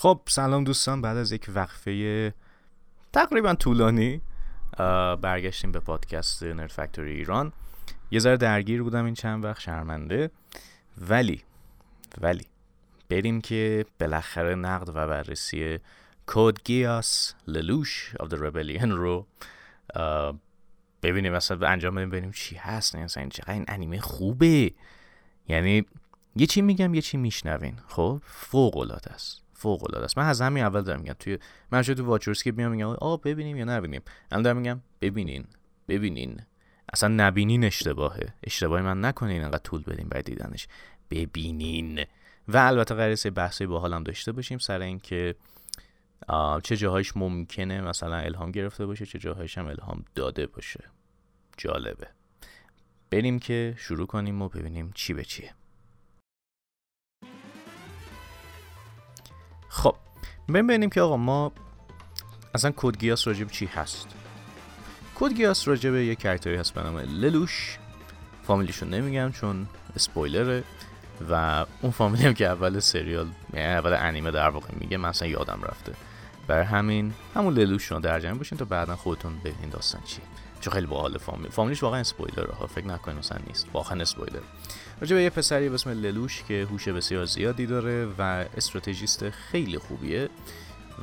خب سلام دوستان بعد از یک وقفه تقریبا طولانی برگشتیم به پادکست نرد فکتوری ایران. یه ذره درگیر بودم این چند وقت شرمنده. ولی ولی بریم که بالاخره نقد و بررسی کود گیاس للوش of the rebellion رو ببینیم مثلا انجام بدیم ببینیم چی هست. نه این چقدر این انیمه خوبه. یعنی یه چی میگم یه چی میشنوین. خب فوق العاده است. فوق العاده است. من از همین اول دارم میگم توی من تو واچرز که میام میگم آ ببینیم یا نبینیم. الان دارم میگم ببینین ببینین. اصلا نبینین اشتباهه. اشتباهی من نکنین انقدر طول بدین برای دیدنش. ببینین. و البته قراره سه بحثی با حالم داشته باشیم. سر اینکه چه جاهایش ممکنه مثلا الهام گرفته باشه چه جاهایش هم الهام داده باشه. جالبه. بریم که شروع کنیم و ببینیم چی به چیه. خب ببینیم که آقا ما اصلا کودگیاس راجب چی هست؟ کودگیاس راجب یه کرکتری هست به نام للوش. فامیلیشون نمیگم چون اسپویلره و اون فامیلی هم که اول سریال یعنی اول انیمه در واقع میگه مثلا یادم رفته. بر همین همون للوش رو در جمع باشین تا بعدا خودتون ببینین داستان چی. چون خیلی باحال فامیل. فامیلیش واقعا اسپویلر ها فکر نکنین مثلا نیست. واقعا اسپویلر راجع به یه پسری به اسم للوش که هوش بسیار زیادی داره و استراتژیست خیلی خوبیه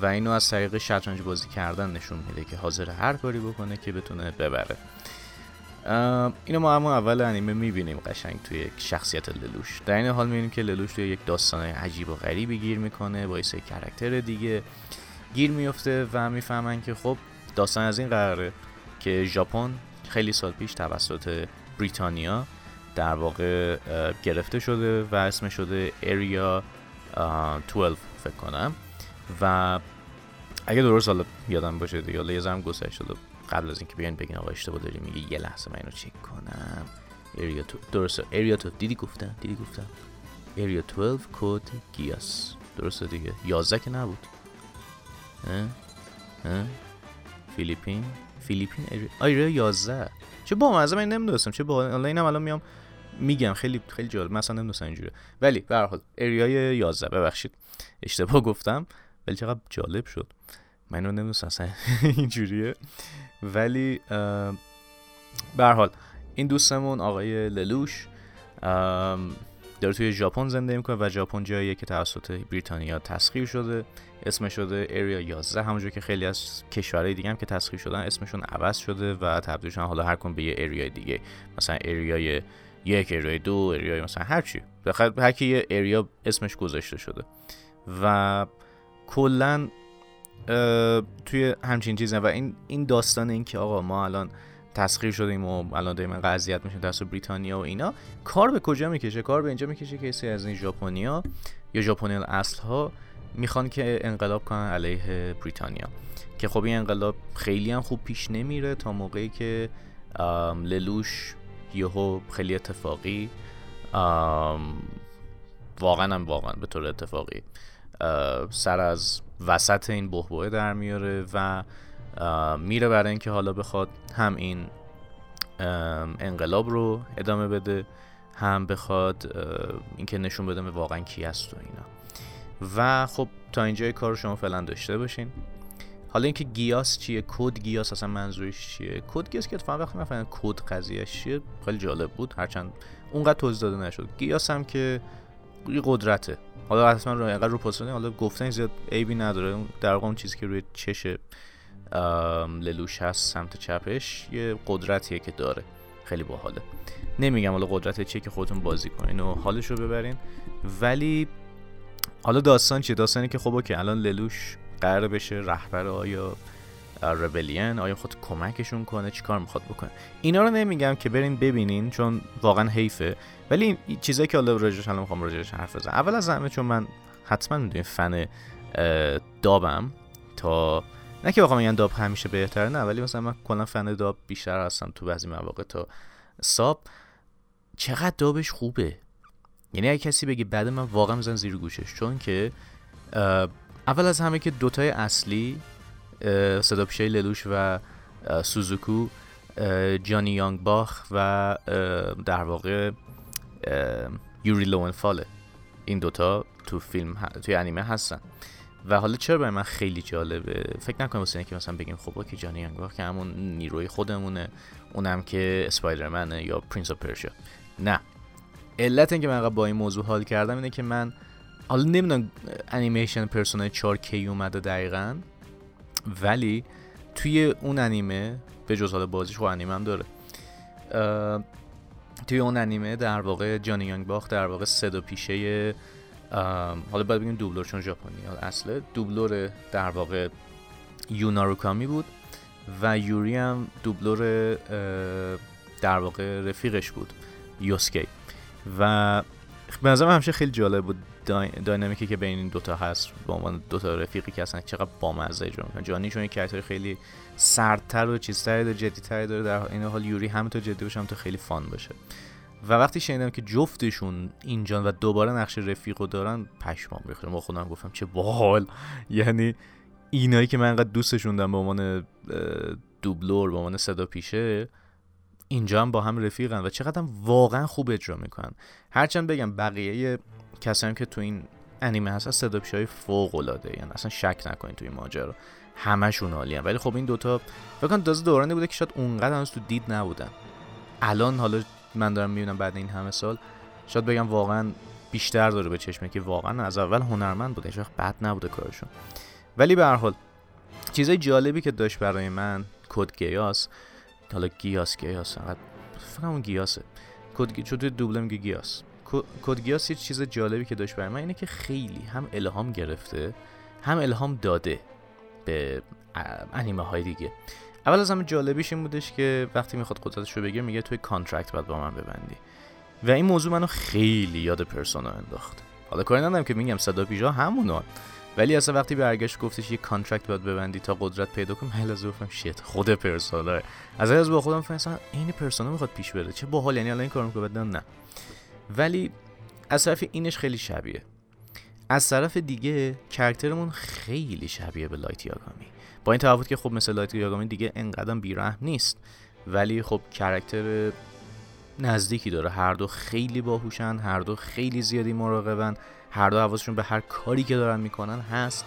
و اینو از طریق شطرنج بازی کردن نشون میده که حاضر هر کاری بکنه که بتونه ببره. اینو ما همون اول انیمه می‌بینیم قشنگ توی یک شخصیت للوش. در این حال می‌بینیم که للوش توی یک داستان عجیب و غریبی گیر می‌کنه با یه کرکتر دیگه گیر میفته و می‌فهمن که خب داستان از این قراره که ژاپن خیلی سال پیش توسط بریتانیا در واقع گرفته شده و اسم شده اریا 12 فکر کنم. و اگه درست حالا یادم باشه دیگه حالا یه زرم گذشته شده. قبل از اینکه بیان بگین آقا اشتباه داری میگه یه لحظه من اینو چک کنم. اریا تو درسته. اریا 12 دیدی گفتم دیدی گفتم. اریا 12 کد گیاس. درسته دیگه. 11 که نبود. فیلیپین؟ فیلیپین اریا 11 چه با مزه من نمی‌دونستم. چه با حالا اینم الان میام میگم خیلی خیلی جالب مثلا نمی‌دونستم اینجوره ولی به هر حال اریای 11 ببخشید. اشتباه گفتم ولی چقدر جالب شد. من رو نمی‌دونستم اصلا اینجوریه. ولی به هر حال این دوستمون آقای للوش داره توی ژاپن زندگی می‌کنه و ژاپن جاییه که توسط بریتانیا تسخیر شده. اسم شده اریا 11 همونجور که خیلی از کشورهای دیگه هم که تسخیر شدن اسمشون عوض شده و تبدیل شدن حالا هر کن به یه اریای دیگه. مثلا اریای یک اریای دو اریای مثلا هر چی. هر کی یه اریا اسمش گذاشته شده. و کلا توی همچین چیزه و این این داستان این که آقا ما الان تسخیر شدیم و الان داریم قضیت میشیم توسط بریتانیا و اینا کار به کجا می‌کشه؟ کار به اینجا می‌کشه که از این ژاپنیا یا ژاپنیان اصل ها می‌خوان که انقلاب کنن علیه بریتانیا. که خب این انقلاب خیلی هم خوب پیش نمیره تا موقعی که للوش یهو خیلی اتفاقی واقعا هم واقعا به طور اتفاقی سر از وسط این بحبوه در میاره و میره برای اینکه حالا بخواد هم این انقلاب رو ادامه بده هم بخواد اینکه نشون بده واقعا کی است و اینا. و خب تا اینجای کار شما فعلا داشته باشین. حالا اینکه Geass چیه؟ Code Geass اصلا منظورش چیه؟ Code Geass که اتفاقا وقتی من کد قضیهش چیه خیلی جالب بود. هرچند اونقدر توضیح داده نشد. Geass هم که یه قدرته. حالا حتما رو اینقدر رو پوستره حالا گفتن زیاد عیبی نداره. در واقع اون چیزی که روی چش للوش هست سمت چپش یه قدرتیه که داره. خیلی باحاله. نمیگم حالا قدرت چیه که خودتون بازی کنین و حالش رو ببرین. ولی حالا داستان چیه؟ داستانی که خب که الان للوش قرار بشه رهبر آیا ربلین آیا خود کمکشون کنه چیکار می‌خواد بکنه. اینا رو نمیگم که برین ببینین چون واقعا حیفه. ولی چیزایی که حالا راجعش الان می‌خوام راجعش حرف بزنم. اول از همه چون من حتما می‌دونم فن دابم تا نه که واقعا میگن داب همیشه بهتره نه. ولی مثلا من کلا فن داب بیشتر هستم تو بعضی مواقع تا ساب چقدر دابش خوبه. یعنی اگه کسی بگه بعد من واقعا میزن زیر گوشش. چون که اول از همه که دوتای اصلی صدا للوش و سوزوکو جانی یانگ باخ و در واقع Yuri Lowenthal این دوتا تو فیلم توی انیمه هستن. و حالا چرا برای من خیلی جالبه؟ فکر نکنم واسه که مثلا بگیم خب که Johnny Yong که همون Nero ی خودمونه اونم که Spider-Man ه یا Prince of Persia. نه. علت اینکه من با این موضوع حال کردم اینه که من حالا نمی‌دونم انیمیشن Persona ی 4 کی اومده دقیقا ولی توی اون انیمه به جز حالا بازیش خب انیمه هم داره توی اون انیمه در واقع جانی یانگ باخ در واقع صدا پیشه حالا باید بگیم دوبلور چون ژاپنی اصله دوبلور در واقع یوناروکامی بود و یوری هم دوبلور در واقع رفیقش بود یوسکی. و به نظرم همیشه خیلی جالب بود. داینامیکی که بین این دوتا هست به عنوان دوتا رفیقی که اصلا چقدر بامزه اجرا می‌کنن. جانی چون یک خیلی سردتر و چیزتری داره جدیتری داره در این حال یوری همینطور جدی باشه همینطور خیلی فان باشه. و وقتی شنیدم که جفتشون اینجان و دوباره نقش رفیقو دارن پشمام ریختم با خودم گفتم چه باحال. یعنی اینایی که من انقدر دوستشون دارم به عنوان دوبلور به عنوان صدا پیشه اینجا هم با هم رفیقن و چقدر واقعا خوب اجرا می‌کنن. هرچند بگم بقیه کسایی که تو این انیمه هست صدا های فوق العاده یعنی اصلا شک نکنین توی ماجرا. همشون عالیان ولی خب این دوتا فکر کنم دورانی بوده که شاید اونقدر هنوز تو دید نبودن. الان حالا من دارم می‌بینم بعد این همه سال شاید بگم واقعا بیشتر داره به چشمه که واقعا از اول هنرمند بوده هیچ بد نبوده کارشون. ولی به هر حال چیزای جالبی که داشت برای من Code Geass حالا Geass Geass فقط فکر اون Geass ه. Code توی دوبله Geass. Code Geass یه چیز جالبی که داشت برای من اینه که خیلی هم الهام گرفته هم الهام داده به انیمه های دیگه. اول از همه جالبیش این بودش که وقتی می‌خواد قدرتش رو بگیره میگه توی contract باید با من ببندی. و این موضوع منو خیلی یاد Persona انداخت. حالا کاری ندارم که میگم صدا پیشه ها همونان ولی اصلا وقتی برگشت گفتش یه contract باید ببندی تا قدرت پیدا کنم هل از گفتم shit خود Persona از از با خودم فهمیدم این Persona می‌خواد پیش بره. چه باحال یعنی الان این کارو می‌کنه نه. ولی از طرف اینش خیلی شبیه. از طرف دیگه character مون خیلی شبیه به لایت یاگامی. با این تفاوت که خب مثل لایت یاگامی دیگه انقدر بیرحم نیست ولی خب character نزدیکی داره. هر دو خیلی باهوشن هر دو خیلی زیادی مراقبن هر دو حواسشون به هر کاری که دارن می‌کنن هست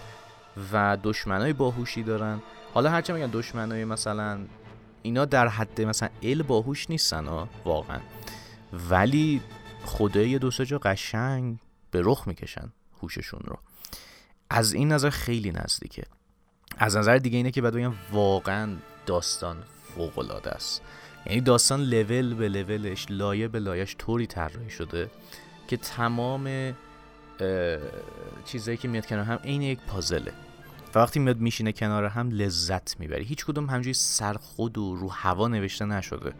و دشمنای باهوشی دارن. حالا هرچه میگن دشمنای مثلا اینا در حد مثلا L باهوش نیستن ها واقعا. ولی خدای دو جا قشنگ به رخ می‌کشن هوششون رو. از این نظر خیلی نزدیکه. از نظر دیگه اینه که بعد بگم واقعا داستان فوق العاده است. یعنی داستان لول به لولش لایه به لایش طوری طراحی شده که تمام چیزایی که میاد کنار هم عین یک پازله. و وقتی میاد میشینه کنار هم لذت می‌بری هیچ کدوم همجوری سرخود و رو هوا نوشته نشده.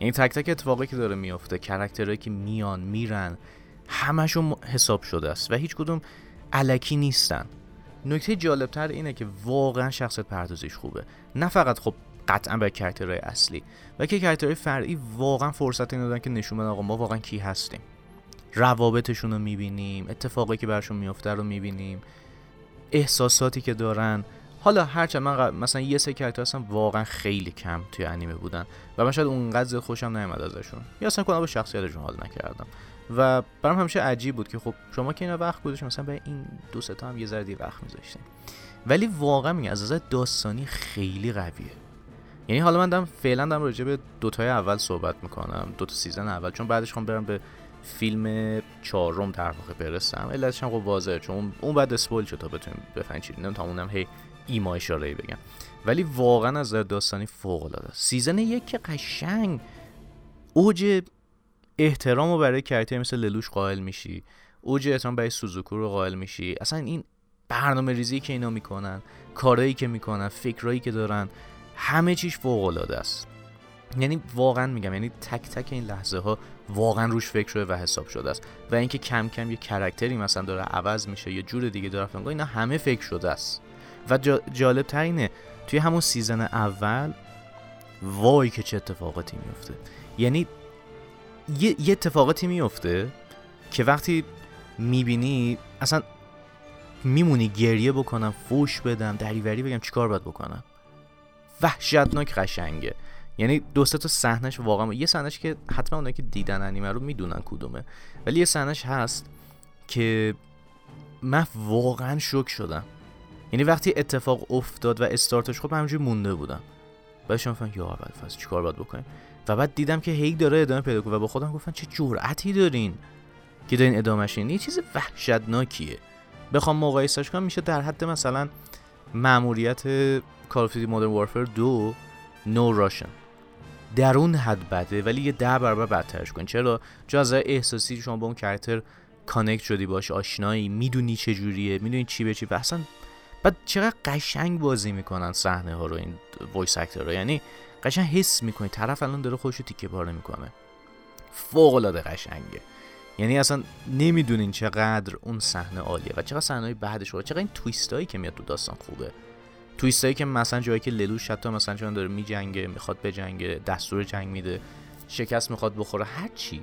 یعنی تک تک اتفاقی که داره میافته character هایی که میان میرن همشون حساب شده است و هیچ کدوم الکی نیستن. نکته جالبتر اینه که واقعا شخصیت پردازیش خوبه. نه فقط خب قطعا به character های اصلی. و که character های فرعی واقعا فرصت این دادن که نشون بدن آقا ما واقعا کی هستیم. روابطشون رو می‌بینیم اتفاقی که برشون میفته رو می‌بینیم. احساساتی که دارن. حالا هرچند من مثلا یه سری character هستم واقعا خیلی کم توی انیمه بودن و من شاید اونقدر خوشم نیومد ازشون. یا اصلا کنم به شخصیتشون حال نکردم. و برام همیشه عجیب بود که خب شما که اینا وقت گذاشتین مثلا به این دو تا هم یه ذره وقت میذاشتین. ولی واقعا میگم از نظر داستانی خیلی قویه. یعنی حالا من دارم فعلا دارم راجع به دوتای اول صحبت می‌کنم دو تا season اول چون بعدش خوام برم به فیلم چهارم در واقع برسم. علتش هم خب واضحه چون اون بعد spoil شد تا بتونیم بفهمید چی تا اونم هی ایما اشاره بگم. ولی واقعا از داستانی فوق العاده season یک که قشنگ اوج احترام رو برای character مثل للوش قائل میشی. اوج احترام برای سوزوکو رو قائل میشی. اصلا این برنامه ریزی که اینا می‌کنن کارهایی که می‌کنن فکرایی که دارن همه چیش فوق العاده است. یعنی واقعا میگم یعنی تک تک این لحظه ها واقعا روش فکر شده و حساب شده است. و اینکه کم کم یه character ی مثلا داره عوض میشه یه جور دیگه داره فکر اینا همه فکر شده است. و جالب ترینه توی همون سیزن اول وای که چه اتفاقاتی میفته یعنی یه, یه اتفاقاتی میفته که وقتی می‌بینی اصلا میمونی گریه بکنم فوش بدم دریوری بگم چیکار باید بکنم؟ وحشتناک قشنگه. یعنی دو تا صحنش واقعا یه صحنش که حتما اونایی که دیدن انیمه رو می‌دونن کدومه. ولی یه صحنش هست که من واقعا شوک شدم. یعنی وقتی اتفاق افتاد و استارتش خود من همینجوری مونده بودم. بعدش من یا اول فصل چیکار باید بکنیم؟ و بعد دیدم که هی داره ادامه پیدا کنه و با خودم گفتم چه جرأتی دارین که دارین ادامهش این چیز وحشتناکیه. بخوام مقایسش کنم میشه در حد مثلا ماموریت کال اف مودرن وارفر 2 نو راشن در اون حد بده ولی یه ده برابر بدترش کن. چرا؟ چون از احساسی شما با اون character connect شدی باش آشنایی می‌دونی چه جوریه می‌دونی چی به چی. و اصلا چقدر قشنگ بازی می‌کنن صحنه ها رو این voice actor یعنی قشنگ حس می‌کنی طرف الان داره خودشو تیکه پاره می‌کنه. فوق العاده قشنگه. یعنی اصلا نمی‌دونین چقدر اون صحنه عالیه و چقدر صحنه بعدش رو چقدر این twist هایی که میاد تو داستان خوبه. twist هایی که مثلا جایی که للوش حتی مثلا چون داره میجنگه می‌خواد بجنگه دستور جنگ میده شکست می‌خواد بخوره هر چی.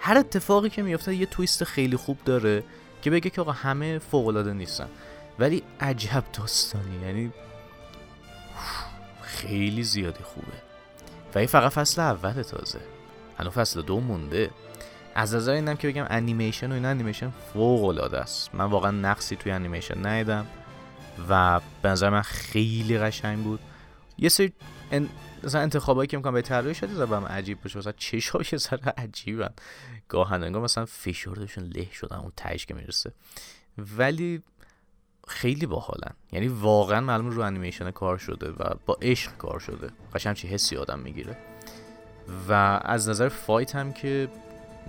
هر اتفاقی که میفته یه تویست خیلی خوب داره که بگه که آقا همه فوق العاده نیستن. ولی عجب داستانی یعنی خیلی زیادی خوبه. و این فقط فصل اول تازه. هنو فصل دو مونده. از نظر اینم که بگم انیمیشن و این انیمیشن فوق العاده است. من واقعا نقصی توی انیمیشن ندیدم. و به نظر من خیلی قشنگ بود. یه سری ان... مثلا انتخابایی که می‌کنم به طراحی شده زبم عجیب باشه. مثلا چشاش سر عجیبن. گاهن مثلا فشاردشون له شدن اون تهش که می‌رسه. ولی خیلی باحالن. یعنی واقعا معلوم رو انیمیشن کار شده و با عشق کار شده. قشنگ چی حسی آدم می‌گیره. و از نظر فایت هم که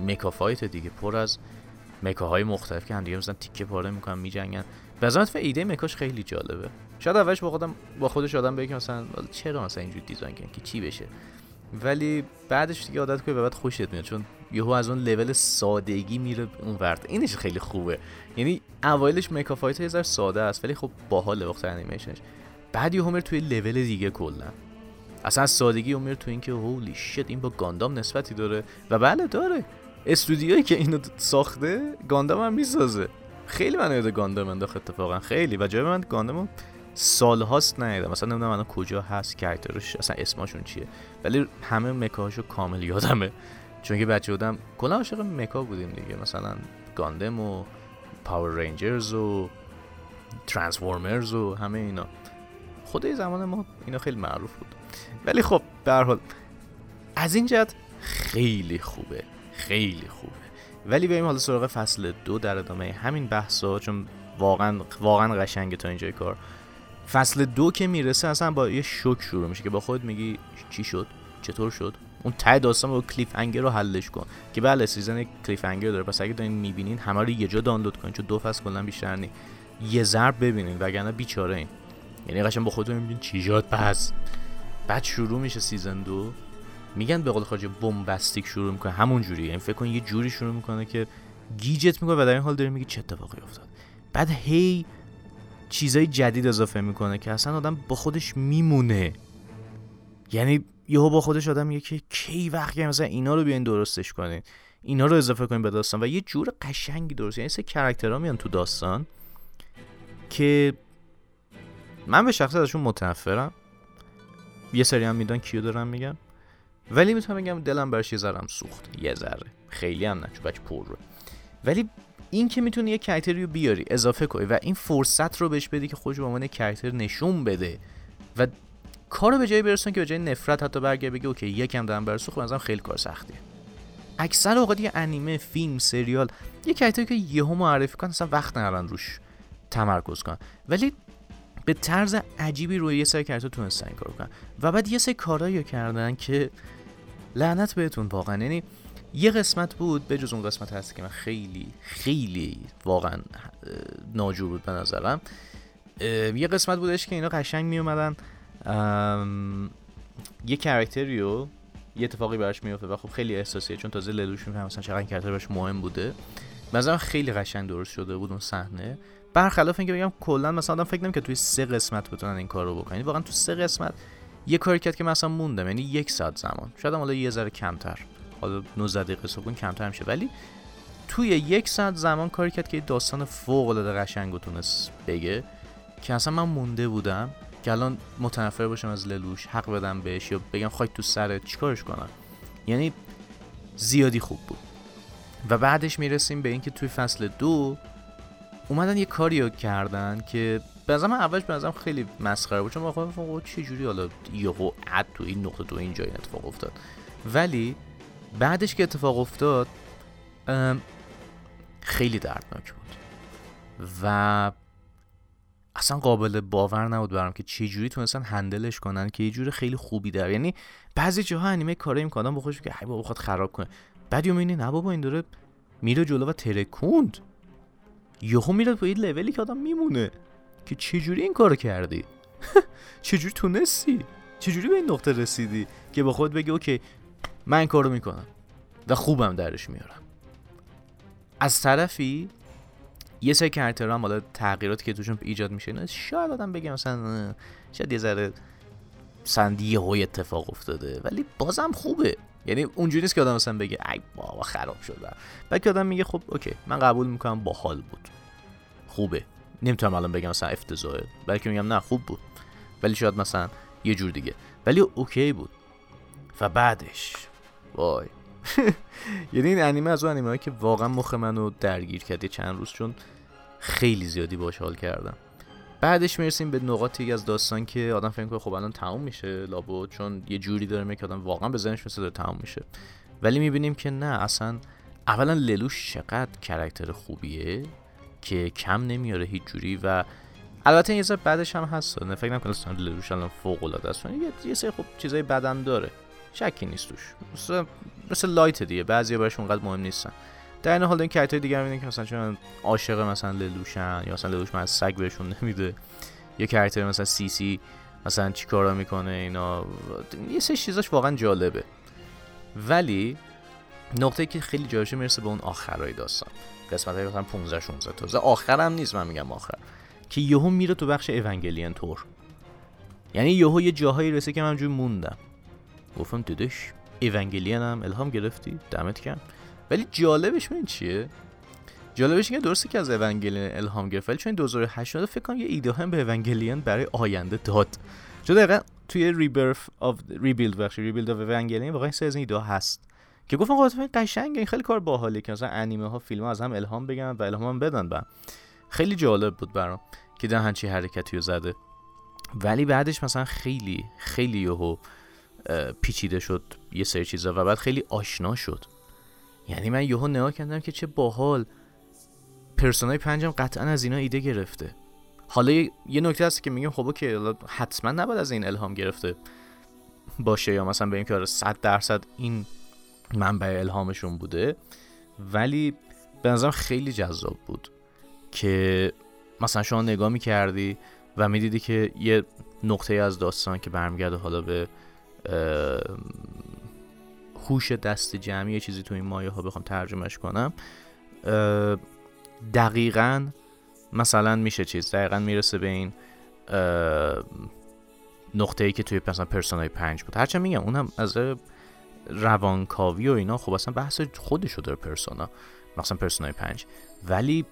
مکا فایت دیگه پر از مکاهای مختلف که هم دیگه مثلا تیکه پاره می‌کنن میجنگن. به نظرم ایده مکاش خیلی جالبه. شاید اولش با خودم با خودش آدم بگه مثلا چرا مثلا اینجوری دیزاین کردن؟ که چی بشه؟ ولی بعدش دیگه عادت کنی و بعد خوشت میاد. چون یهو از اون لول سادگی میره اون ورد. اینش خیلی خوبه. یعنی اوایلش مکا فایت یه ساده است ولی خب باحال وقت انیمیشنش بعد یهو میره توی لول دیگه کلا. اصلا سادگی میره تو اینکه هولی شت این با گاندام نسبتی داره. و بله داره. استودیویی که اینو ساخته گاندام هم می‌سازه. خیلی من یاد گاندام انداخت اتفاقا خیلی. و جای من گاندام سال هاست مثلا نمی‌دونم الان کجا هست کرکترش اصلا اسمشون چیه. ولی همه مکاهاشو کامل یادمه. چون که بچه بودم کلا عاشق مکا بودیم دیگه. مثلا گاندم و پاور رنجرز و ترانسفورمرز و همه اینا. خود زمان ما اینا خیلی معروف بود. ولی خب به حال از این جهت خیلی خوبه خیلی خوبه. ولی بریم حالا سراغ فصل دو در ادامه همین بحثا چون واقعا واقعا قشنگه تا اینجای کار. فصل دو که می‌رسه اصلا با یه شوک شروع میشه که با خود میگی چی شد؟ چطور شد؟ اون ته داستان با cliffhanger رو حلش کن. که بله season cliffhanger داره. پس اگه دارین می‌بینین همه رو یه جا دانلود کنین چون دو فصل کلا بیشتر نی یه ضرب ببینین وگرنه بیچاره این. یعنی قشنگ با خودتون می‌بینین چی شد. پس بعد شروع میشه season دو. میگن به قول خارجی bombastic شروع می‌کنه. همون جوری یعنی فکر کن یه جوری شروع می‌کنه که گیجت می‌کنه و در این حال داره میگه چه اتفاقی افتاد. بعد هی چیزای جدید اضافه می‌کنه که اصلا آدم با خودش میمونه. یعنی یهو با خودش آدم میگه که کی وقت مثلا اینا رو بیاین درستش کنین. اینا رو اضافه کنین به داستان. و یه جور قشنگی درست یعنی سری کاراکترها میان تو داستان که من به شخص ازشون متنفرم. یه سری هم می‌دونن کیو دارم میگم. ولی می‌تونم بگم دلم براش یه ذرم سوخت. یه ذره. خیلی هم نه چون بچه پر رو ولی این که می‌تونی یه character ی رو بیاری اضافه کنی و این فرصت رو بهش بدی که خودش به عنوان character نشون بده و کارو به جایی برسونه که به جای نفرت حتی برگرده بگه okay یکم دارم برسو خب خیلی کار سختیه. اکثر اوقات یه انیمه فیلم سریال یه character ی که یهو معرفی کنن اصلا وقت نرن روش تمرکز کن ولی به طرز عجیبی روی یه سری character تونستن کارو کنن. و بعد یه سری کارایی کردن که لعنت بهتون واقعا. یعنی یه قسمت بود به جز اون قسمت هست که من خیلی خیلی واقعا ناجور بود به نظرم. یه قسمت بودش که اینا قشنگ می اومدن یه character یو یه اتفاقی براش میفته و خب خیلی احساسیه چون تازه للوش میفهم مثلا چقدر کرکتر براش مهم بوده. مثلا خیلی قشنگ درست شده بود اون صحنه. برخلاف اینکه بگم کلا مثلا آدم فکر که توی سه قسمت بتونن این کارو بکنن. یعنی واقعا تو سه قسمت یه کاری کرد که مثلا موندم یعنی یک ساعت زمان. شاید حالا یه ذره کمتر. حالا 19 دقیقه سکون کمتر میشه. ولی توی یک ساعت زمان کاری کرد که داستان فوق العاده قشنگ تونست بگه که اصلا من مونده بودم. که الان متنفر باشم از للوش حق بدم بهش یا بگم خاک تو سرت چیکارش کنم؟ یعنی زیادی خوب بود. و بعدش می‌رسیم به اینکه توی فصل دو اومدن یه کاریو کردن که به من اولش به خیلی مسخره بود چون واقعا چه جوری حالا یهو عد تو این نقطه تو این جای اتفاق افتاد. ولی بعدش که اتفاق افتاد خیلی دردناک بود. و اصلا قابل باور نبود برام که چه جوری تونستن هندلش کنن که یه جور خیلی خوبی در یعنی بعضی جاها انیمه کاری می‌کنن بخوش که هی بابا خراب کنه بعد یوم اینه نه بابا این داره میره جلو و ترکوند. یهو میره به این لولی که آدم میمونه. که چجوری این کارو کردی؟ چجوری تونستی؟ چجوری به این نقطه رسیدی که با خود بگی اوکی من کارو می‌کنم و خوبم درش میارم. از طرفی یه سری character ها هم حالا تغییراتی که توشون ایجاد میشه شاید آدم بگه مثلا شاید یه ذره سندی های اتفاق افتاده ولی بازم خوبه. یعنی اونجوری نیست که آدم مثلا بگه ای بابا خراب شد بلکه آدم میگه خب okay من قبول می‌کنم باحال بود. خوبه. نمی‌تونم الان بگم مثلا افتضاحه. بلکه میگم نه خوب بود. ولی شاید مثلا یه جور دیگه. ولی okay بود. و بعدش؟ وای. یعنی این انیمه از اون انیمه که واقعا مخ منو درگیر کرد چند روز چون خیلی زیادی باش حال کردم. بعدش می‌رسیم به نقاطی از داستان که آدم فکر کنه خب الان تموم میشه لابو چون یه جوری داره که آدم واقعا به ذهنش مثل داره تموم میشه. ولی می‌بینیم که نه اصلا اولا للوش چقدر کرکتر خوبیه که کم نمیاره هیچ جوری و البته یه بعدش هم هست. نه فکر نکنم استان للوش الان فوق العاده است. یه سری خب چیزای بدم داره. شکی نیست توش. مثل, لایت دیگه. بعضی براش اونقدر مهم نیستن. در این حال این کرکتر دیگه می‌بینیم که مثلا چون عاشق مثلا للوشن یا مثلا للوش من سگ بهشون نمیده. یه کرکتر مثلا سی سی مثلا چیکارا می‌کنه اینا. یه سه چیزاش واقعا جالبه. ولی نقطه که خیلی جالبه می‌رسه به اون آخرای داستان. قسمت های مثلا 15 16 تا آخرم نیست من میگم آخر. که یهو میره تو بخش اونگلین تور یعنی یهو یه جاهایی رسه که من جوی موندم. گفتم دیدش اونگلین هم الهام گرفتی؟ دمت کرد ولی جالبش من چیه؟ جالبش اینه درسته که از اونگلین الهام گرفت ولی چون 2008 فکر کنم یه ایده هم به اونگلین برای آینده داد. چون دقیقا توی ریبرف آف ریبیلد بخش ریبیلد اف اونگلین واقعا سه از این ایده هست. که گفتم قاطعا قشنگه این خیلی کار باحاله که مثلا انیمه ها فیلم ها از هم الهام بگیرن و الهام هم بدن خیلی جالب بود برام که دهن همچی حرکتی رو زده. ولی بعدش مثلا خیلی خیلی یهو پیچیده شد یه سری چیزا و بعد خیلی آشنا شد. یعنی من یهو نگاه کردم که چه باحال. پرسونای پنجم قطعا از اینا ایده گرفته. حالا یه نکته هست که میگم خب که حتما نباید از این الهام گرفته باشه یا مثلا این که 100 درصد این منبع الهامشون بوده. ولی به نظرم خیلی جذاب بود که مثلا شما نگاه می‌کردی و می‌دیدی که یه نقطه از داستان که برمیگرده حالا به هوش دست جمعی چیزی تو این مایه ها بخوام ترجمهش کنم. دقیقا مثلا میشه چیز دقیقا می‌رسه به این نقطه ای که توی مثلا پرسونای پنج بود. هرچند میگم اونم از روانکاوی و اینا خب اصلا بحث خودشو داره پرسونا مثلا پرسونای پنج. ولی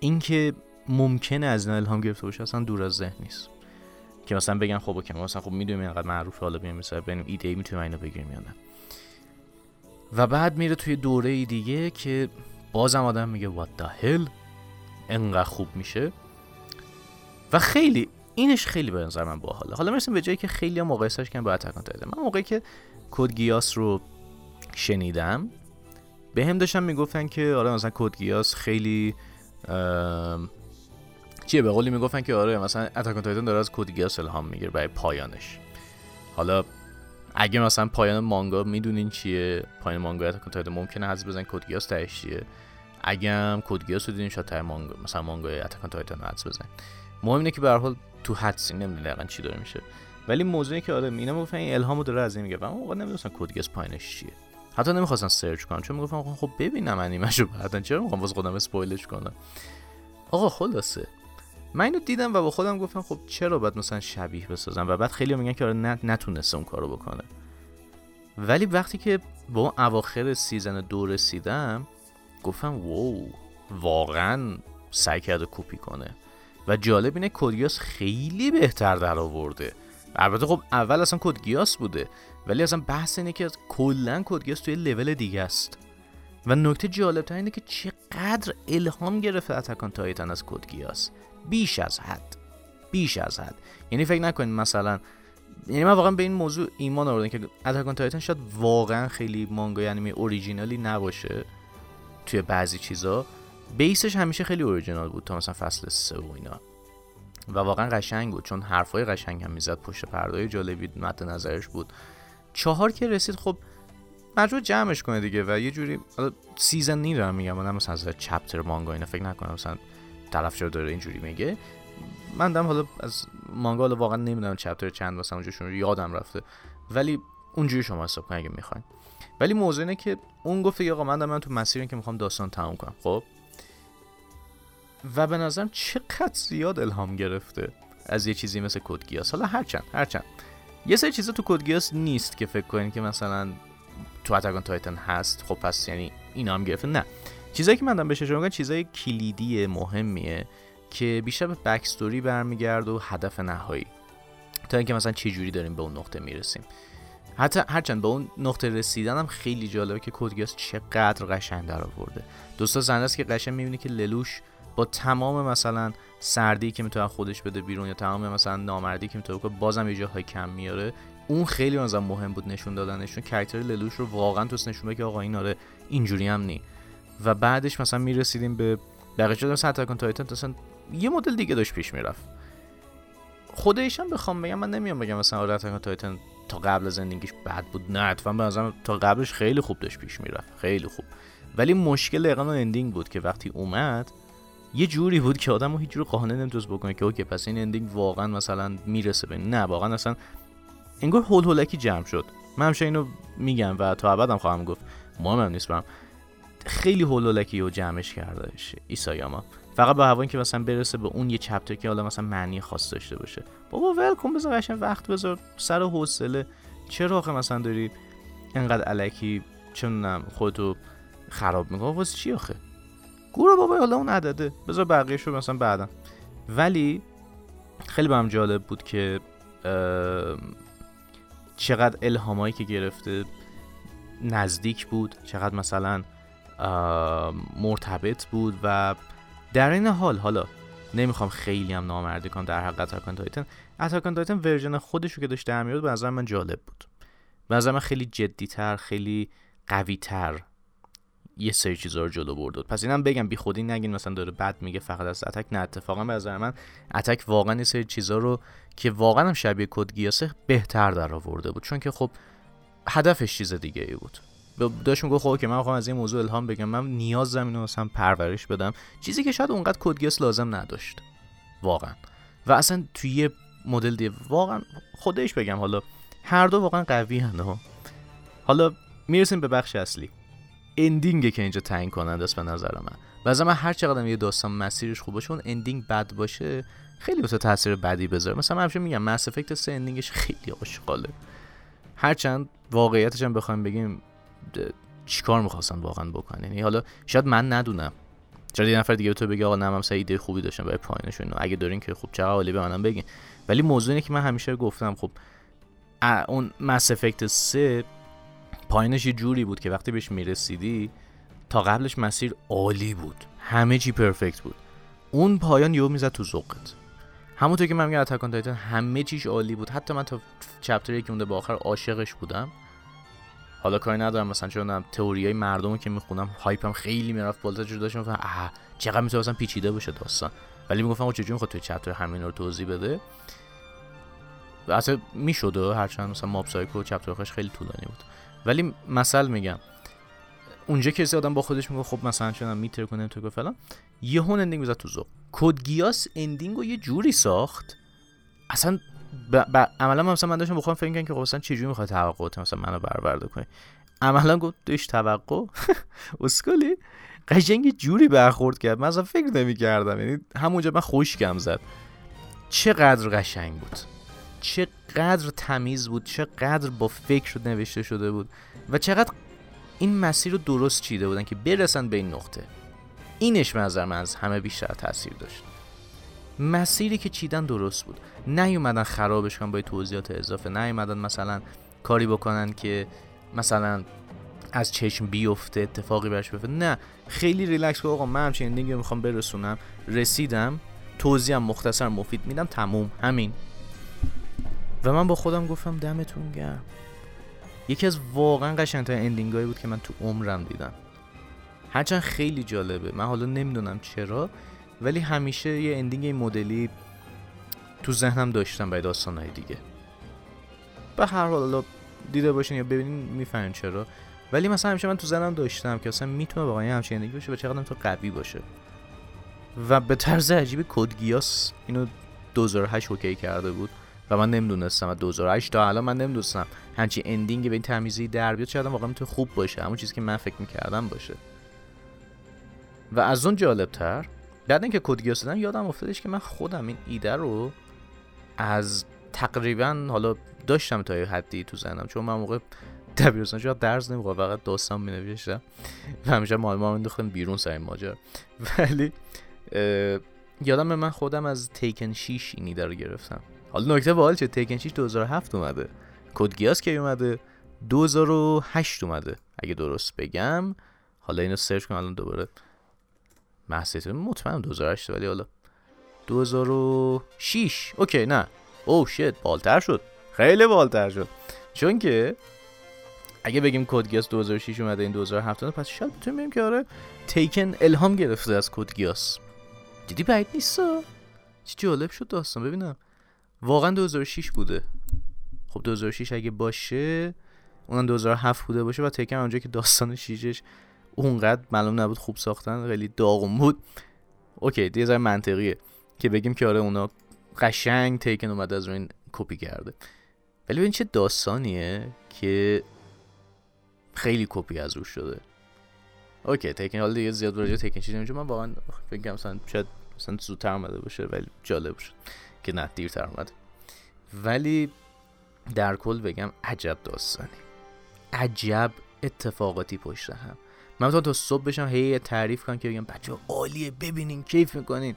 اینکه ممکنه از این الهام گرفته باشه اصلا دور از ذهن نیست. که مثلا بگن خب اوکی مثلا خب می‌دونیم اینقدر معروف حالا بیایم مثلا ببینیم ایده ای می‌تونیم اینو بگیریم یا نه. و بعد میره توی دوره دیگه که بازم آدم میگه what the hell انقدر خوب میشه. و خیلی اینش خیلی به نظر من باحاله. حالا می‌رسیم به جایی که خیلی مقایسش کنم با اتک من موقعی که Code Geass رو شنیدم به هم داشتن می‌گفتن که آره مثلا Code Geass خیلی چیه؟ به قولی می‌گفتن که آره مثلا Attack on Titan داره از Code Geass الهام می‌گیره برای پایانش. حالا اگه مثلا پایان مانگا می‌دونین چیه؟ پایان مانگا Attack on Titan ممکنه حدس بزنین Code Geass تهش چیه؟ اگه هم Code Geass رو دیدین شاید مانگا مثلا مانگا Attack on Titan رو حدس بزنین. مهم اینه که به هر حال تو حدسی نمی‌دونی دقیقاً چی داره میشه. ولی موضوعی که آره اینا می‌گفتن این الهامو داره از این می‌گیره. و موقع نمی‌دونستن Code Geass پایانش چیه. حتی نمی‌خواستن search کنم چون می‌گفتن خب ببینم انیمهشو بعدا. چرا می‌خوام واسه خودم spoil ش کنم؟ آقا خلاصه. من اینو دیدم و با خودم گفتم خب چرا باید مثلا شبیه بسازم؟ و بعد خیلی میگن که آره نتونسته اون کارو بکنه. ولی وقتی که با اواخر season دو رسیدم گفتم wow واقعا سعی کرده کپی کنه. و جالب اینه Code Geass خیلی بهتر در آورده البته خب اول اصلا Code Geass بوده ولی اصلا بحث اینه که کلا Code Geass توی level دیگه است. و نکته جالب اینه که چقدر الهام گرفته Attack on Titan از Code Geass بیش از حد. بیش از حد. یعنی فکر نکنید مثلا یعنی من واقعا به این موضوع ایمان آوردم که Attack on Titan شاید واقعا خیلی مانگای انیمه اوریجینالی نباشه توی بعضی چیزا. base ش همیشه خیلی اوریجینال بود تا مثلا فصل سه و اینا. و واقعا قشنگ بود چون حرفای قشنگ هم می‌زد پشت پردای جالبی مد نظرش بود. چهار که رسید خب مجبور جمعش کنه دیگه و یه جوری season نی دارم میگم من مثلا از chapter مانگا اینا فکر نکنم مثلا طرف داره اینجوری میگه. من دم حالا از مانگا حالا واقعا نمی‌دونم chapter چند مثلا اونجا یادم رفته. ولی اونجوری شما حساب کنید اگه می‌خواین. ولی موضوع اینه که اون گفته آقا من دارم تو مسیری که می‌خوام داستان تموم کنم خب؟ و به نظرم چقدر زیاد الهام گرفته از یه چیزی مثل Code Geass حالا هرچند هرچند. یه سری چیزا تو Code Geass نیست که فکر کنین که مثلا تو Attack on Titan هست خب پس یعنی اینا هم گرفته. نه. چیزایی که من دارم بهش اشاره چیزای کلیدی مهمیه که بیشتر به بکستوری برمیگرد و هدف نهایی. تا اینکه مثلا چه جوری داریم به اون نقطه می‌رسیم. حتی هرچند به اون نقطه رسیدن هم خیلی جالبه که کدگیاس چقدر قشنگ در آورده. دوستا زنده است که قشنگ می‌بینی که للوش با تمام مثلا سردی که می‌تونه خودش بده بیرون یا تمام مثلا نامردی که می‌تونه بکنه بازم یه جاهای کم میاره. اون خیلی مثلا مهم بود نشون دادنش چون کرکتر للوش رو واقعا توست نشون که آقا این آره اینجوری هم نی. و بعدش مثلا می‌رسیدیم به بقیه مثلا Attack on Titan مثلا یه مدل دیگه داشت پیش می‌رفت. خودش هم بخوام بگم من نمیام بگم مثلا آره Attack on Titan تا قبل زندگیش بد بود نه اتفاقا به نظرم تا قبلش خیلی خوب داشت پیش می‌رفت خیلی خوب. ولی مشکل دقیقا ending بود که وقتی اومد یه جوری بود که آدمو هیچ جور قانع نمی‌تونست بکنه که okay پس این ending واقعا مثلا می‌رسه به نه واقعا اصلا انگار هول هولکی جمع شد. من همیشه اینو میگم و تا ابدم خواهم گفت. مهم نیست برم خیلی هول هولکی رو جمعش کرده ایسایاما. فقط به هوایی که مثلا برسه به اون یه چپتر که حالا مثلا معنی خاص داشته باشه. بابا ول بذار قشنگ وقت بذار سر حوصله. چرا آخه مثلا داری انقدر علکی چون خودتو خراب می‌کنه واسه چی آخه؟ گورو بابا حالا اون عدده. بذار بقیه رو مثلا بعدا ولی خیلی برام جالب بود که چقدر الهامایی که گرفته نزدیک بود. چقدر مثلا مرتبط بود و در این حال حالا نمی‌خوام خیلی هم نامردی کنم در حق Attack on Titan Attack on Titan version خودش رو که داشت در میاد به نظر من جالب بود. به نظر من خیلی جدیتر خیلی قویتر یه سری چیزا رو جلو برد. پس اینم بگم بی خودی نگین مثلا داره بد میگه فقط از Attack نه اتفاقا به نظر من اتک واقعا یه سری چیزا رو که واقعا هم شبیه کد گیاسه بهتر در آورده بود. چون که خب هدفش چیز دیگه ای بود. داشت میگه خب که من می‌خوام از این موضوع الهام بگم. من نیاز دارم اینو مثلا پرورش بدم. چیزی که شاید اونقدر کدگیاس لازم نداشت. واقعا. و اصلا توی یه مدل دیگه واقعا خودش بگم حالا هر دو واقعا قوی هنده حالا می‌رسیم به بخش اصلی. اندینگه که اینجا تعیین کننده است به نظر من. و من هر چقدر یه داستان مسیرش خوب باشه اون ending بد باشه خیلی واسه تاثیر بدی بذاره. مثلا من همیشه میگم Mass Effect سه ending ش خیلی آشغاله. هرچند واقعیتش هم بخوایم بگیم چیکار می‌خواستن واقعا بکنن؟ یعنی حالا شاید من ندونم. شاید یه نفر دیگه تو بگه آقا نه من ایده خوبی داشتم برای پایینش اینو اگه دارین که خوب چقدر عالی به منم بگین. ولی موضوع اینه که من همیشه گفتم خب اون Mass Effect 3 پایینش یه جوری بود که وقتی بهش می‌رسیدی تا قبلش مسیر عالی بود. همه چی perfect بود. اون پایان یهو می‌زد تو ذوقت. همونطور که من میگم Attack on Titan همه چیش عالی بود. حتی من تا chapter که مونده به آخر عاشقش بودم. حالا کاری ندارم مثلا چون theory ای مردمو که می‌خونم hype م خیلی می‌رفت بالا چجوری داشتم؟ می‌گفتم اه چقدر می‌تونه مثلا پیچیده باشه داستان. ولی می‌گفتم او چجوری می‌خواد توی chapter همین رو توضیح بده؟ و اصلا می‌شد هرچند مثلا ماب سایکو چپتر خیلی طولانی بود. ولی مثل میگم اونجا کسی آدم با خودش میگه خب مثلا چون میتر کنه تو فلان. هون اندینگ می‌زد تو زو کدگیاس اندینگ رو یه جوری ساخت اصلا ب... عملا مثلا من داشتم بخوام فکر کنم که خب مثلا چجوری می‌خواد توقعات مثلا منو برآورده کنی. عملا گفت دوش توقع؟ اسکلی؟ قشنگ جوری برخورد کرد. من اصلا فکر نمی کردم یعنی همونجا من خوشگم زد. چقدر قشنگ بود. چقدر تمیز بود. چقدر با فکر نوشته شده بود. و چقدر این مسیر رو درست چیده بودن که برسن به این نقطه. اینش به نظر من از همه بیشتر تاثیر داشت. مسیری که چیدن درست بود. نیومدن خرابش کنن با توضیحات اضافه. نیومدن مثلا کاری بکنن که مثلا از چشم بیفته اتفاقی برش بیفته. نه خیلی ریلکس آقا من همچین ending می‌خوام برسونم. رسیدم. توضیحم مختصر مفید میدم. تموم. همین. و من با خودم گفتم دمتون گرم. یکی از واقعا قشنگترین ending هایی بود که من تو عمرم دیدم. هرچند خیلی جالبه. من حالا نمی‌دونم چرا. ولی همیشه یه ending این مدلی تو ذهنم داشتم برای داستانهای دیگه. به هر حال دیده باشین یا ببینین می‌فهمین چرا. ولی مثلا همیشه من تو ذهنم داشتم که اصلا می‌تونه واقعا همچین ending باشه و چقدر تو قوی باشه. و به طرز عجیبی Code Geass اینو 2008 okay کرده بود و من نمی‌دونستم از 2008 تا الان من نمی‌دونستم همچین ending به این تمیزی در بیاد چقدر واقعا می‌تونه خوب باشه. همون چیزی که من فکر می‌کردم باشه. و از اون جالبتر بعد اینکه Code Geass دادم یادم افتادش که من خودم این ایده رو از تقریبا حالا داشتم تا یه حدی تو ذهنم چون من موقع دبیرستان شاید درس نمی‌خوام فقط داستان مینوشتم. و همیشه معلم هم انداختم بیرون سر این ماجرا. ولی یادم من خودم از تیکن 6 این ایده رو گرفتم. حالا نکته باحال چه؟ تیکن 6 2007 اومده. کدگیاس کی اومده؟ 2008 اومده. اگه درست بگم حالا اینو سرچ کنم الان دوباره محسیت مطمئن 2008 ولی حالا 2006 اوکی نه. او شت بالتر شد. خیلی بالتر شد. چون که اگه بگیم کدگیاس 2006 اومده این 2007 پس شاید بتونیم بگیم که آره تیکن الهام گرفته از کدگیاس دیدی بعید نیست چی جالب شد داستان ببینم. واقعا 2006 بوده. خب 2006 اگه باشه اونم 2007 بوده باشه و تیکن اونجا که داستان شیشش اونقدر معلوم نبود خوب ساختن خیلی داغون بود. اوکی یه ذره منطقیه که بگیم که آره اونا قشنگ Tekken اومده از این کپی کرده. ولی ببین چه داستانیه که خیلی کپی از روش شده. okay Tekken حالا دیگه زیاد راجع Tekken چیزی من واقعا فکر کنم مثلا شاید مثلا زودتر اومده باشه ولی جالب شد که نه دیرتر اومده. ولی در کل بگم عجب داستانی عجب اتفاقاتی پشت هم. من مثلا تا صبح بشم هی تعریف کنم که بگم بچه عالیه ببینین کیف می‌کنین.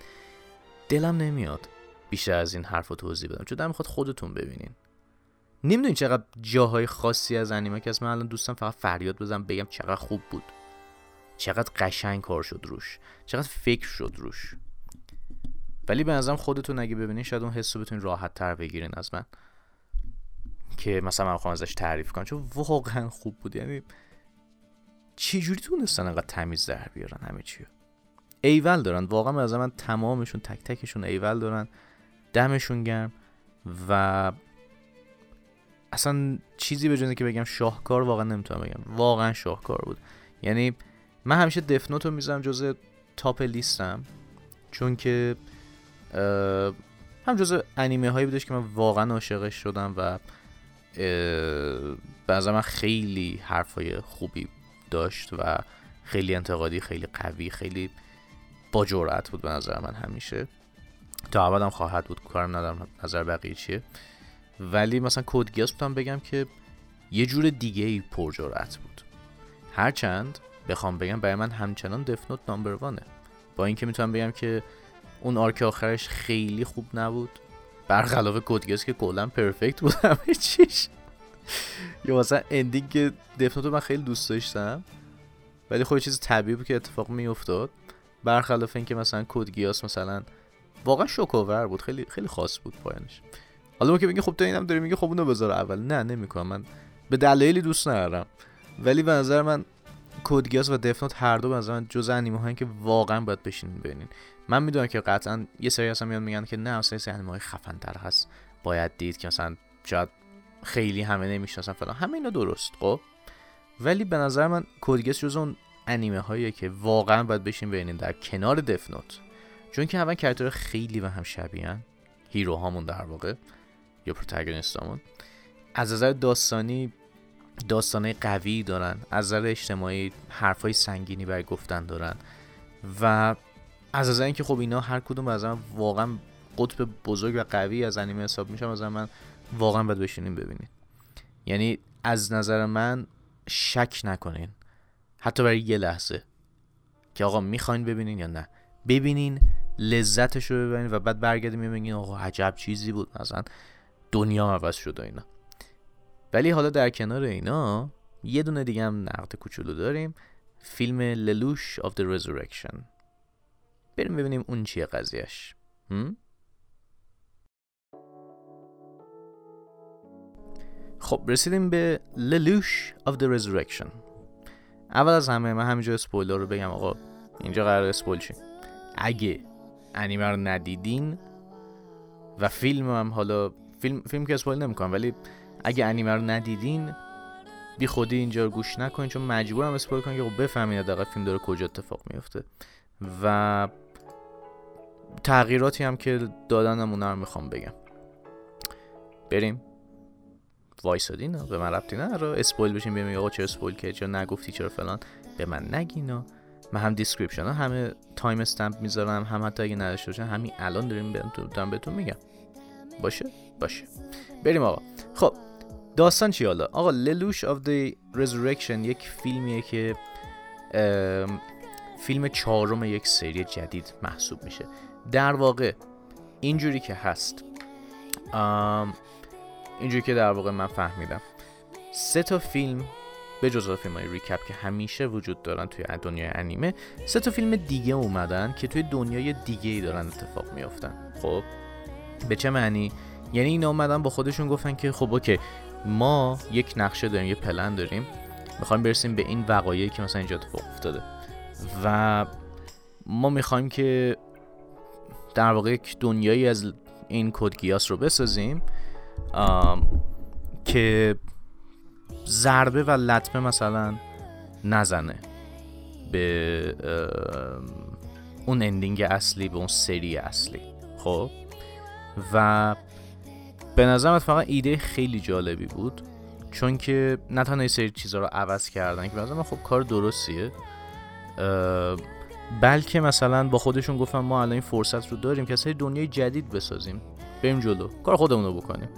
دلم نمیاد بیشتر از این حرف رو توضیح بدم چون می‌خواد خودتون ببینین. نمی‌دونین چقدر جاهای خاصی از انیمه که از من الان دوستم فقط فریاد بزنم بگم چقدر خوب بود. چقدر قشنگ کار شد روش. چقدر فکر شد روش. ولی به نظرم خودتون اگه ببینین شاید اون حس بتونین راحت تر بگیرین از من. که مثلا من خواهم ازش تعریف کنم چون واقعا خوب بود. یعنی چجوری تونستن انقدر تمیز در بیارن همه چیو؟ ایول دارن. واقعا از من تمامشون تک تکشون ایول دارن. دمشون گرم و اصلا چیزی به جنه که بگم شاهکار واقعا نمی‌تونم بگم. واقعا شاهکار بود. یعنی من همیشه دفنوتو می‌ذارم جز تاپ لیستم چون که هم جز انیمه هایی بودش که من واقعا عاشقش شدم و به من خیلی حرفای خوبی داشت و خیلی انتقادی خیلی قوی خیلی با جرأت بود به نظر من همیشه. تا ابد هم خواهد بود کارم ندارم نظر بقیه چیه. ولی مثلا کودگیاس بودم بگم که یه جور دیگه ای پر جرأت بود. هرچند بخوام بگم برای من همچنان دفنوت نامبر وانه. با اینکه می‌تونم بگم که اون آرک آخرش خیلی خوب نبود. برخلاف کودگیاس که کلا پرفکت بود همه چیش. یا مثلا اندینگ دفنوتو من خیلی دوست داشتم ولی خب چیز طبیعی بود که اتفاق میافتاد. برخلاف اینکه مثلا کودگیاس مثلا واقعا شوکاور بود خیلی خیلی خاص بود پایانش. حالا که میگه خب تو اینم داری میگه خب اونو بذار اول. نه نمی‌کنم. من به دلایلی دوست ندارم. ولی به نظر من کودگیاس و دفنوت هر دو به نظر من جزء انیمه که واقعا باید بشینین ببینین من می‌دونم که قطعا یه سری اصلا میگن که نه اصلا سری انیمه های خفن تر هست. باید دید که مثلا شاید خیلی همه نمی‌شناسن فلان. همه اینا درست خب؟ ولی به نظر من Code Geass جز اون انیمه هایی که واقعا باید بشین ببینین در کنار Death Note چون که اول character خیلی و هم شبیهن hero هامون در واقع. یا protagonist امون. از نظر داستانی داستانه قوی دارن. از نظر اجتماعی حرفای سنگینی برای گفتن دارن. و از نظر اینکه خب اینا هر کدوم از من واقعا قطب بزرگ و قوی از انیمه حساب میشم از من واقعا باید بشینیم ببینید یعنی از نظر من شک نکنین. حتی برای یه لحظه. که آقا می‌خواین ببینین یا نه. ببینین لذتش رو ببینین و بعد برگردیم ببینین آقا عجب چیزی بود. مثلا دنیا عوض شد اینا. ولی حالا در کنار اینا یه دونه دیگه هم نقد کوچولو داریم. فیلم للوش of the Resurrection بریم ببینیم اون چیه قضیهش خب رسیدیم به للوش of the Resurrection. اول از همه من همینجا اسپویلر رو بگم آقا. اینجا قرار اسپویل شیم. اگه انیمه رو ندیدین و فیلم هم حالا فیلم, فیلم که اسپویل نمی‌کنم ولی اگه انیمه رو ندیدین بی خودی اینجا رو گوش نکنین چون مجبورم spoil کنم که خب بفهمین دقیقا فیلم داره کجا اتفاق میفته و تغییراتی هم که دادنم اونا رو می‌خوام بگم. بریم. وایسادین به من ربطی رو spoil بشین بیم آقا چرا spoil که چرا نگفتی چرا فلان. به من نگینا من هم description ها همه time stamp می‌ذارم هم حتی اگه نداشته باشن همین الان داریم دارم بهتون میگم. باشه؟ باشه. بریم آقا. خب داستان چی حالا؟ آقا للوش of the Resurrection یک فیلمیه که فیلم چهارم یک سری جدید محسوب میشه. در واقع اینجوری که هست اینجوری که در واقع من فهمیدم. سه تا فیلم به جز فیلم های ریکپ که همیشه وجود دارن توی دنیای انیمه سه تا فیلم دیگه اومدن که توی دنیای دیگه ای دارن اتفاق میافتن. خب؟ به چه معنی؟ یعنی اینا اومدن با خودشون گفتن که خب اوکی ما یک نقشه داریم یه پلن داریم می‌خوایم برسیم به این وقایعی که مثلا اینجا اتفاق افتاده. و ما می‌خوایم که در واقع یک دنیایی از این کدگیاس رو بسازیم که ضربه و لطمه مثلا نزنه به اون اندینگ اصلی به اون سری اصلی خب؟ و به نظرم اتفاقا ایده خیلی جالبی بود چون که نه تنها سری چیزها رو عوض کردن که مثلا خب کار درستیه بلکه مثلا با خودشون گفتم ما الان این فرصت رو داریم که سری دنیای جدید بسازیم. بریم جلو. کار خودمون رو بکنیم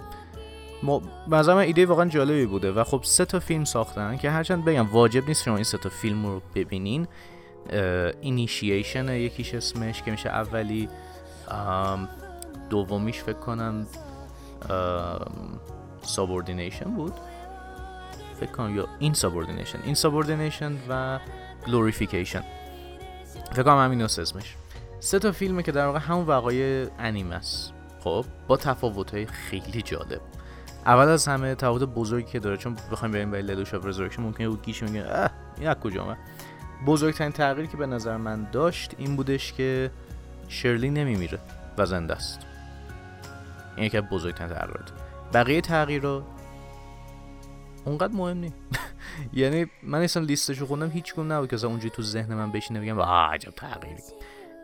من ایده واقعا جالبی بوده و خب سه تا فیلم ساختن که هرچند بگم واجب نیست شما این سه تا فیلم رو ببینین. اینیشیشن یکیش اسمش که میشه اولی. دومیش فکر کنم سابوردینیشن بود. فکر کنم یا این سابوردینیشن این سابوردینیشن و گلوریفیکیشن فکر کنم همین اسمش. سه تا فیلمه که در واقع همون وقایع انیمه است. خب با تفاوت خیلی جالب. اول از همه تفاوت بزرگی که داره چون بخوایم بریم به لدوش اف رزورکشن ممکنه بود گیش میگه این از کجا بزرگترین تغییری که به نظر من داشت این بودش که شرلی نمیمیره و زنده است. این یکی از بزرگترین تغییرات. بقیه تغییرات اونقدر مهم نیست یعنی من اصلا لیستشو خوندم هیچ نبود که اونجوری تو ذهن من بشینه بگم عجب تغییری.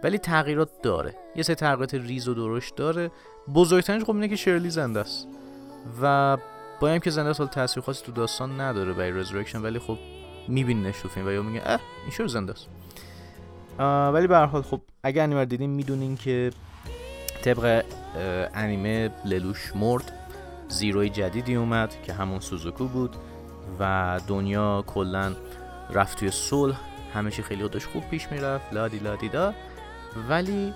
ولی تغییرات داره. یه سری تغییرات ریز و درشت داره. بزرگترینش خب اینه که شرلی زنده است. و با اینکه زنده سال تاثیر خاصی تو داستان نداره برای Resurrection ولی خب میبینینش تو و یا میگه اه این چرا زنده است. ولی به حال خب اگه انیمه دیدین می‌دونین که طبق انیمه للوش مرد زیروی جدیدی اومد که همون سوزوکو بود و دنیا کلا رفت توی صلح. همه چی خیلی خودش خوب پیش می‌رفت. la-di la-di da. ولی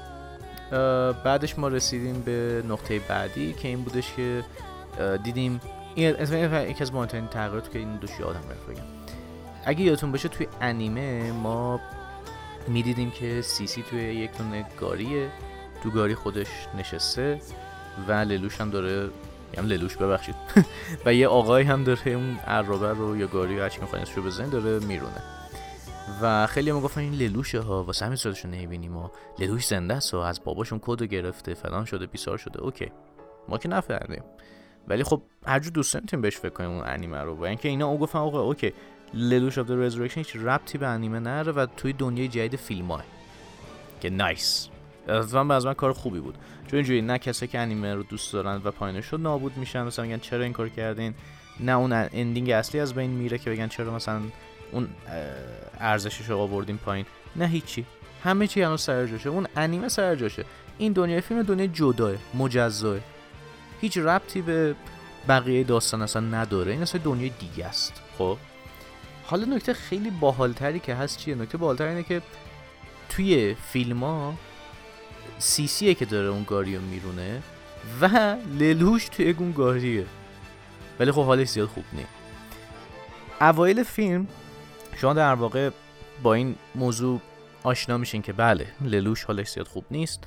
بعدش ما رسیدیم به نقطه بعدی که این بودش که دیدیم این یکی از مهمترین تغییرات که این دوشی آدم رفت بگم اگه یادتون باشه توی انیمه ما می‌دیدیم که سیسی توی یک دونه گاریه تو گاری خودش نشسته و للوش هم داره یعنی للوش ببخشید و یه آقای هم داره اون عرابه رو یا گاری هرچی می‌خواین رو بزنین داره میرونه. و خیلی هم گفتن این للوشه ها واسه همین صورتشو نمی‌بینیم و للوش زنده است و از باباشون کد گرفته فلان شده بیسار شده. okay. ما که نفهمیدیم. ولی خب هر جو دوست داریم بهش فکر کنیم اون انیمه رو. و اینکه اینا او گفتن okay للوش the Resurrection هیچ ربطی به انیمه نره و توی دنیای جدید فیلم که nice. من از من کار خوبی بود. چون اینجوری نه کسی که انیمه رو دوست دارن و پایینش رو نابود میشن مثلا میگن چرا این کار کردین؟ نه اون ending اصلی از بین میره که بگن چرا مثلا اون ارزشش رو آوردیم پایین. نه هیچی. همه چی هنوز سر جاشه. اون انیمه سر جاشه. این دنیای فیلم دنیای جداه مجزاه. هیچ ربطی به بقیه داستان اصلا نداره. این اصلا دنیای دیگه است. خب؟ حالا نکته خیلی باحالتری که هست چیه؟ نکته باحالتر اینه که توی فیلم ها سیسیه که داره اون گاریو میرونه و للوش توی اون گاریه ولی خب حالش زیاد خوب نیست. اوایل فیلم شما در واقع با این موضوع آشنا میشین که بله للوش حالش زیاد خوب نیست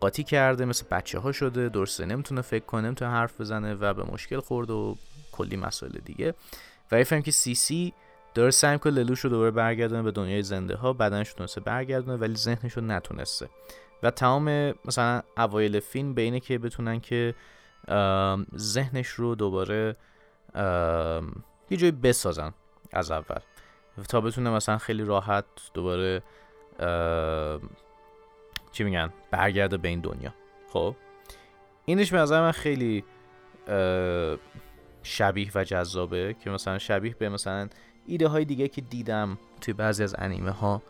قاطی کرده مثل بچه ها شده درسته نمی‌تونه فکر کنه نمی‌تونه حرف بزنه و به مشکل خورده و کلی مسائل دیگه. و فهم که سی سی داره سعی می‌کنه للوش رو دوباره برگردونه به دنیای زنده ها بدنش تونسته برگردونه ولی ذهنش رو نتونسته. و تمام مثلا اوایل فیلم به اینه که بتونن که ذهنش رو دوباره یه جایی بسازن از اول. تا بتونه مثلا خیلی راحت دوباره چی میگن؟ برگرده به این دنیا. خب؟ اینش به نظر من خیلی شبیه و جذابه که مثلا شبیه به مثلا ایده های دیگه که دیدم توی بعضی از انیمه ها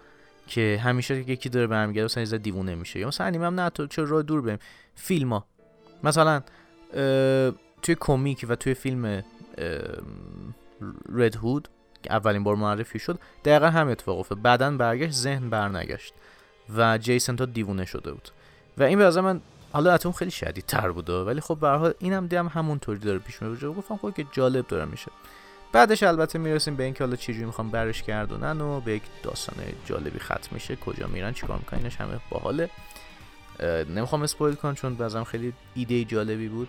که همیشه یکی داره برمیگرده مثلا یه دیوونه میشه. یا مثلا انیمه هم نه تو چرا راه دور بریم؟ فیلم ها مثلا توی کمیک و توی فیلم رد هود که اولین بار معرفی شد دقیقا هم اتفاق افتاد. بعدا برگشت ذهن برنگشت و جیسن تا دیوونه شده بود. و این به من حالا اتم خیلی شدید تر بوده ولی خب به حال اینم دیدم همونطوری داره پیش میره گفتم خب که جالب داره میشه. بعدش البته می‌رسیم به اینکه حالا چجوری می‌خوام برش گردونن و به یک داستان جالبی ختم میشه. کجا میرن چیکار می‌کنن اینش همه باحاله. نمی‌خوام spoil کنم چون بازم خیلی ایده جالبی بود.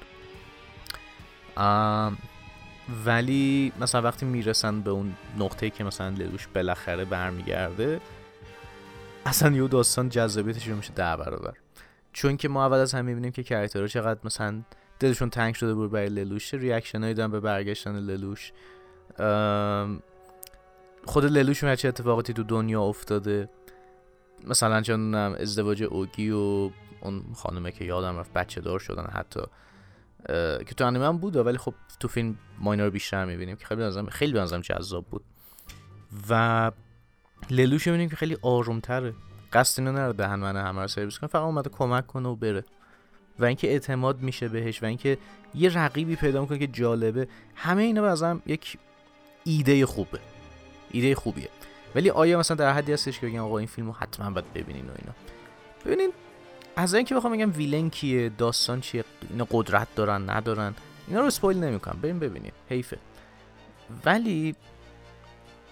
ولی مثلا وقتی می‌رسن به اون نقطه که مثلا للوش بالاخره برمیگرده اصلا یه داستان جذابیتش رو میشه ده برابر. چون که ما اول از هم می‌بینیم که character ها چقدر مثلا دلشون تنگ شده بود برای للوش reaction هایی به برگشتن للوش خود للوش چه اتفاقاتی تو دنیا افتاده. مثلا چون ازدواج اوگی و اون خانمه که یادم رفت بچه دار شدن حتی. که تو انیمه هم بود ولی خب تو فیلم ما رو بیشتر می‌بینیم که خیلی بنظرم خیلی بنظرم جذاب بود. و للوش می‌بینیم که خیلی آرومتره. قصد اینو نره دهن من همه رو سرویس کنه فقط اومده کمک کنه و بره. و اینکه اعتماد میشه بهش و اینکه یه رقیبی پیدا می‌کنه که جالبه همه اینا بازم یک ایده خوبه. ایده خوبیه. ولی آیا مثلا در حدی هستش که بگم آقا این فیلمو حتما باید ببینین و اینا؟ ببینین از اینکه بخوام بگم ویلن کیه داستان چیه اینا قدرت دارن ندارن اینا رو اسپویل نمی‌کنم. بریم ببینید حیفه. ولی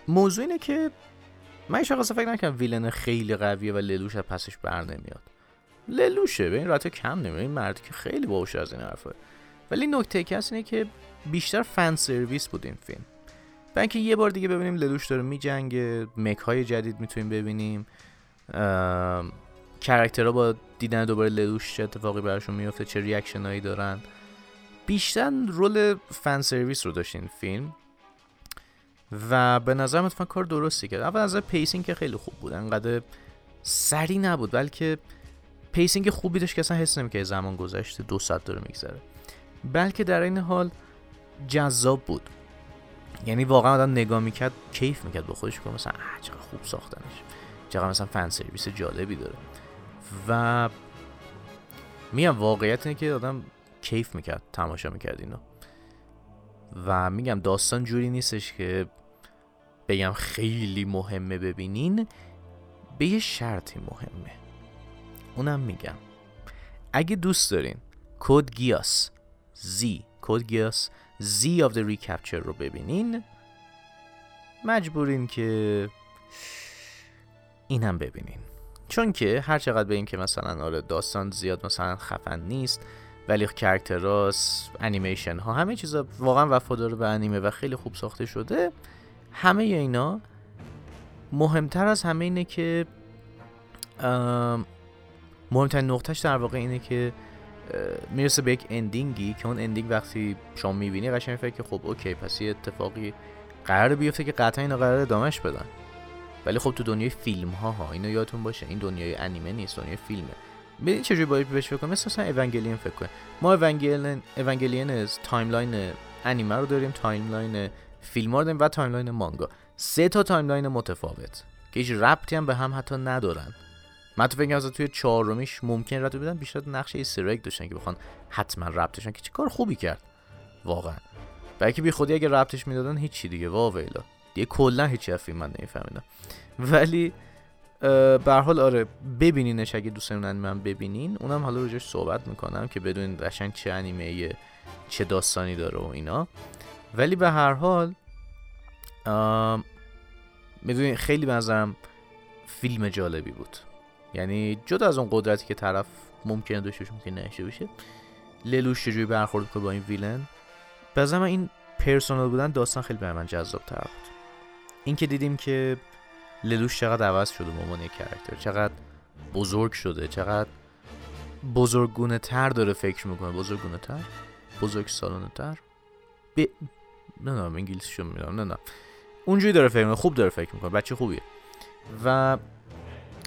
موضوع اینه که من شخصا فکر نکنم ویلن خیلی قویه و للوش از پسش بر نمیاد. للوشه به این رابطه کم نمیاد این مردی که خیلی باوشه از این حرفه ولی نکته که اینه که بیشتر fan service بود این فیلم. و اینکه یه بار دیگه ببینیم للوش داره میجنگه. mech های جدید می‌تونیم ببینیم. character ها با دیدن دوباره للوش چه اتفاقی براشون میفته چه reaction هایی دارن. بیشتر role fan service رو داشت این فیلم. و به نظر اتفاقا کار درستی کرد. اول از pacing که خیلی خوب بود. انقدر سریع نبود بلکه pacing خوبی داشت که اصلا حس نمی‌کرد زمان گذشته دو ساعت داره میگذره. بلکه در این حال جذاب بود. یعنی واقعا آدم نگاه می‌کرد کیف می‌کرد با خودش که مثلا چقدر خوب ساختنش. چقدر مثلا فن سرویس جالبی داره. و میگم واقعیت اینه که آدم کیف می‌کرد تماشا می‌کرد اینو. و میگم داستان جوری نیستش که بگم خیلی مهمه ببینین به یه شرطی مهمه. اونم میگم. اگه دوست دارین Code Geass Z Code Geass Z of the Recapture رو ببینین مجبورین که اینم ببینین. چون که هر چقدر به که مثلا آره داستان زیاد مثلا خفن نیست ولی character هاش انیمیشن ها همه چیزا واقعا وفادار به انیمه و خیلی خوب ساخته شده همه اینا مهمتر از همه اینه که مهمترین نقطهش در واقع اینه که می‌رسه به یک ending ی که اون ending وقتی شما می‌بینی قشنگ فکر که خب okay پس یه اتفاقی قرار بیفته که قطعا اینا قرار ادامهش بدن. ولی خب تو دنیای فیلم ها ها اینو یادتون باشه. این دنیای انیمه نیست دنیای فیلمه. ببین چجوری باید بهش فکر مثلا Evangelion فکر کنیم ما Evangelion Evangelion از timeline انیمه رو داریم timeline فیلم رو داریم و timeline مانگا. سه تا timeline متفاوت که هیچ ربطی هم به هم حتی ندارن. من تو فکر توی چهارمیش ممکن ربط بدن بیشتر نقش Easter داشتن که بخوان حتما ربطشن که چه کار خوبی کرد. واقعا. بلکه بی خودی اگه ربطش می‌دادن هیچی دیگه. واویلا دیگه کلا هیچی از فیلم من نمیفهمیدم. ولی به حال آره ببینینش اگه دوست دارین من ببینین. اونم حالا روش صحبت می‌کنم که بدونین قشنگ چه انیمه چه داستانی داره و اینا. ولی به هر حال می‌دونی خیلی بنظرم فیلم جالبی بود. یعنی جدا از اون قدرتی که طرف ممکنه داشته باشه ممکن نشه باشه للوش چجوری برخورد کنه با این ویلن. به این پرسونال بودن داستان خیلی برای من جذاب تر بود. این که دیدیم که للوش چقدر عوض شده به یک کرکتر چقدر بزرگ شده چقدر بزرگونه تر داره فکر می‌کنه. بزرگونه تر؟ بزرگ سالانه تر؟ ب... نه نه انگلیسیشو می‌دونم. نه نه. اونجوری داره فکر می‌کنه خوب داره فکر می‌کنه. بچه خوبیه. و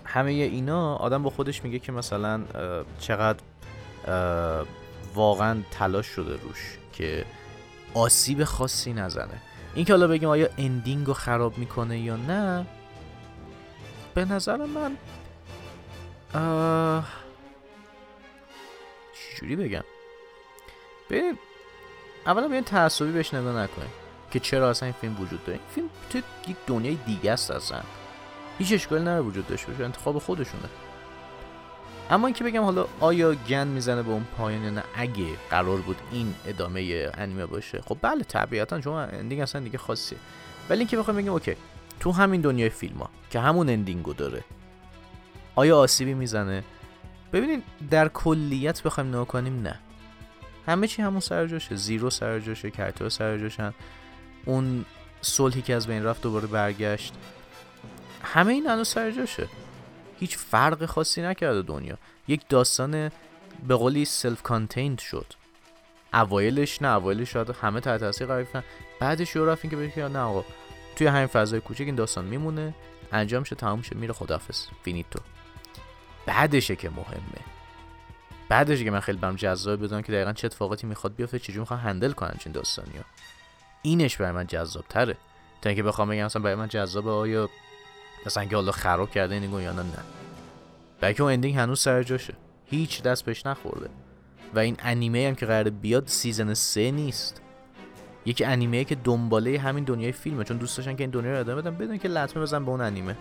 همه اینا آدم با خودش میگه که مثلا چقدر واقعا تلاش شده روش که آسیب خاصی نزنه. اینکه حالا بگیم آیا اندینگ رو خراب می‌کنه یا نه به نظر من چجوری بگم؟ ببین اولا بیاین تعصبی بهش نگاه نکنیم که چرا اصلا این فیلم وجود داره. این فیلم تو یک دنیای دیگه است اصلا. هیچ اشکالی نره وجود داشته باشه انتخاب خودشونه. اما اینکه بگم حالا آیا گن می‌زنه به اون پایان یا نه؟ اگه قرار بود این ادامه انیمه باشه خب بله طبیعتا چون اندینگ اصلا دیگه خاصیه. ولی اینکه بخوام بگیم okay تو همین دنیای فیلم ها که همون ending و داره آیا آسیبی می‌زنه؟ ببینید در کلیت بخوایم نگاه کنیم نه. همه چی همون سر جاشه. Zero سر جاشه کرتو سر جاشن. اون صلحی که از بین رفت دوباره برگشت. همه این هنوز سر جاشه. هیچ فرق خاصی نکرده دنیا. یک داستان به قولی self-contained شد. اوایلش نه اوایلش شاید همه تحت تاثیر قرار گرفتن. بعدش یه رفت که بگه نه آقا توی همین فضای کوچک این داستان میمونه انجام شه تموم شه میره خدافظ finito. بعدشه که مهمه. بعدشه که من خیلی برام جذاب بدونم که دقیقا چه اتفاقاتی می‌خواد بیفته چجوری می‌خواد handle کنن چنین داستانیو. اینش برای من جذاب تره تا اینکه بخوام بگم مثلا برای من جذاب آیا مثلا که حالا خراب کرده این یا نه نه. بلکه اون ending هنوز سر جاشه. هیچ دست بهش نخورده. و این انیمه هم که قرار بیاد season سه نیست. یکی انیمه که دنباله همین دنیای فیلمه چون دوست داشتن که این دنیا رو ادامه بدن بدون که لطمه بزن به اون انیمه.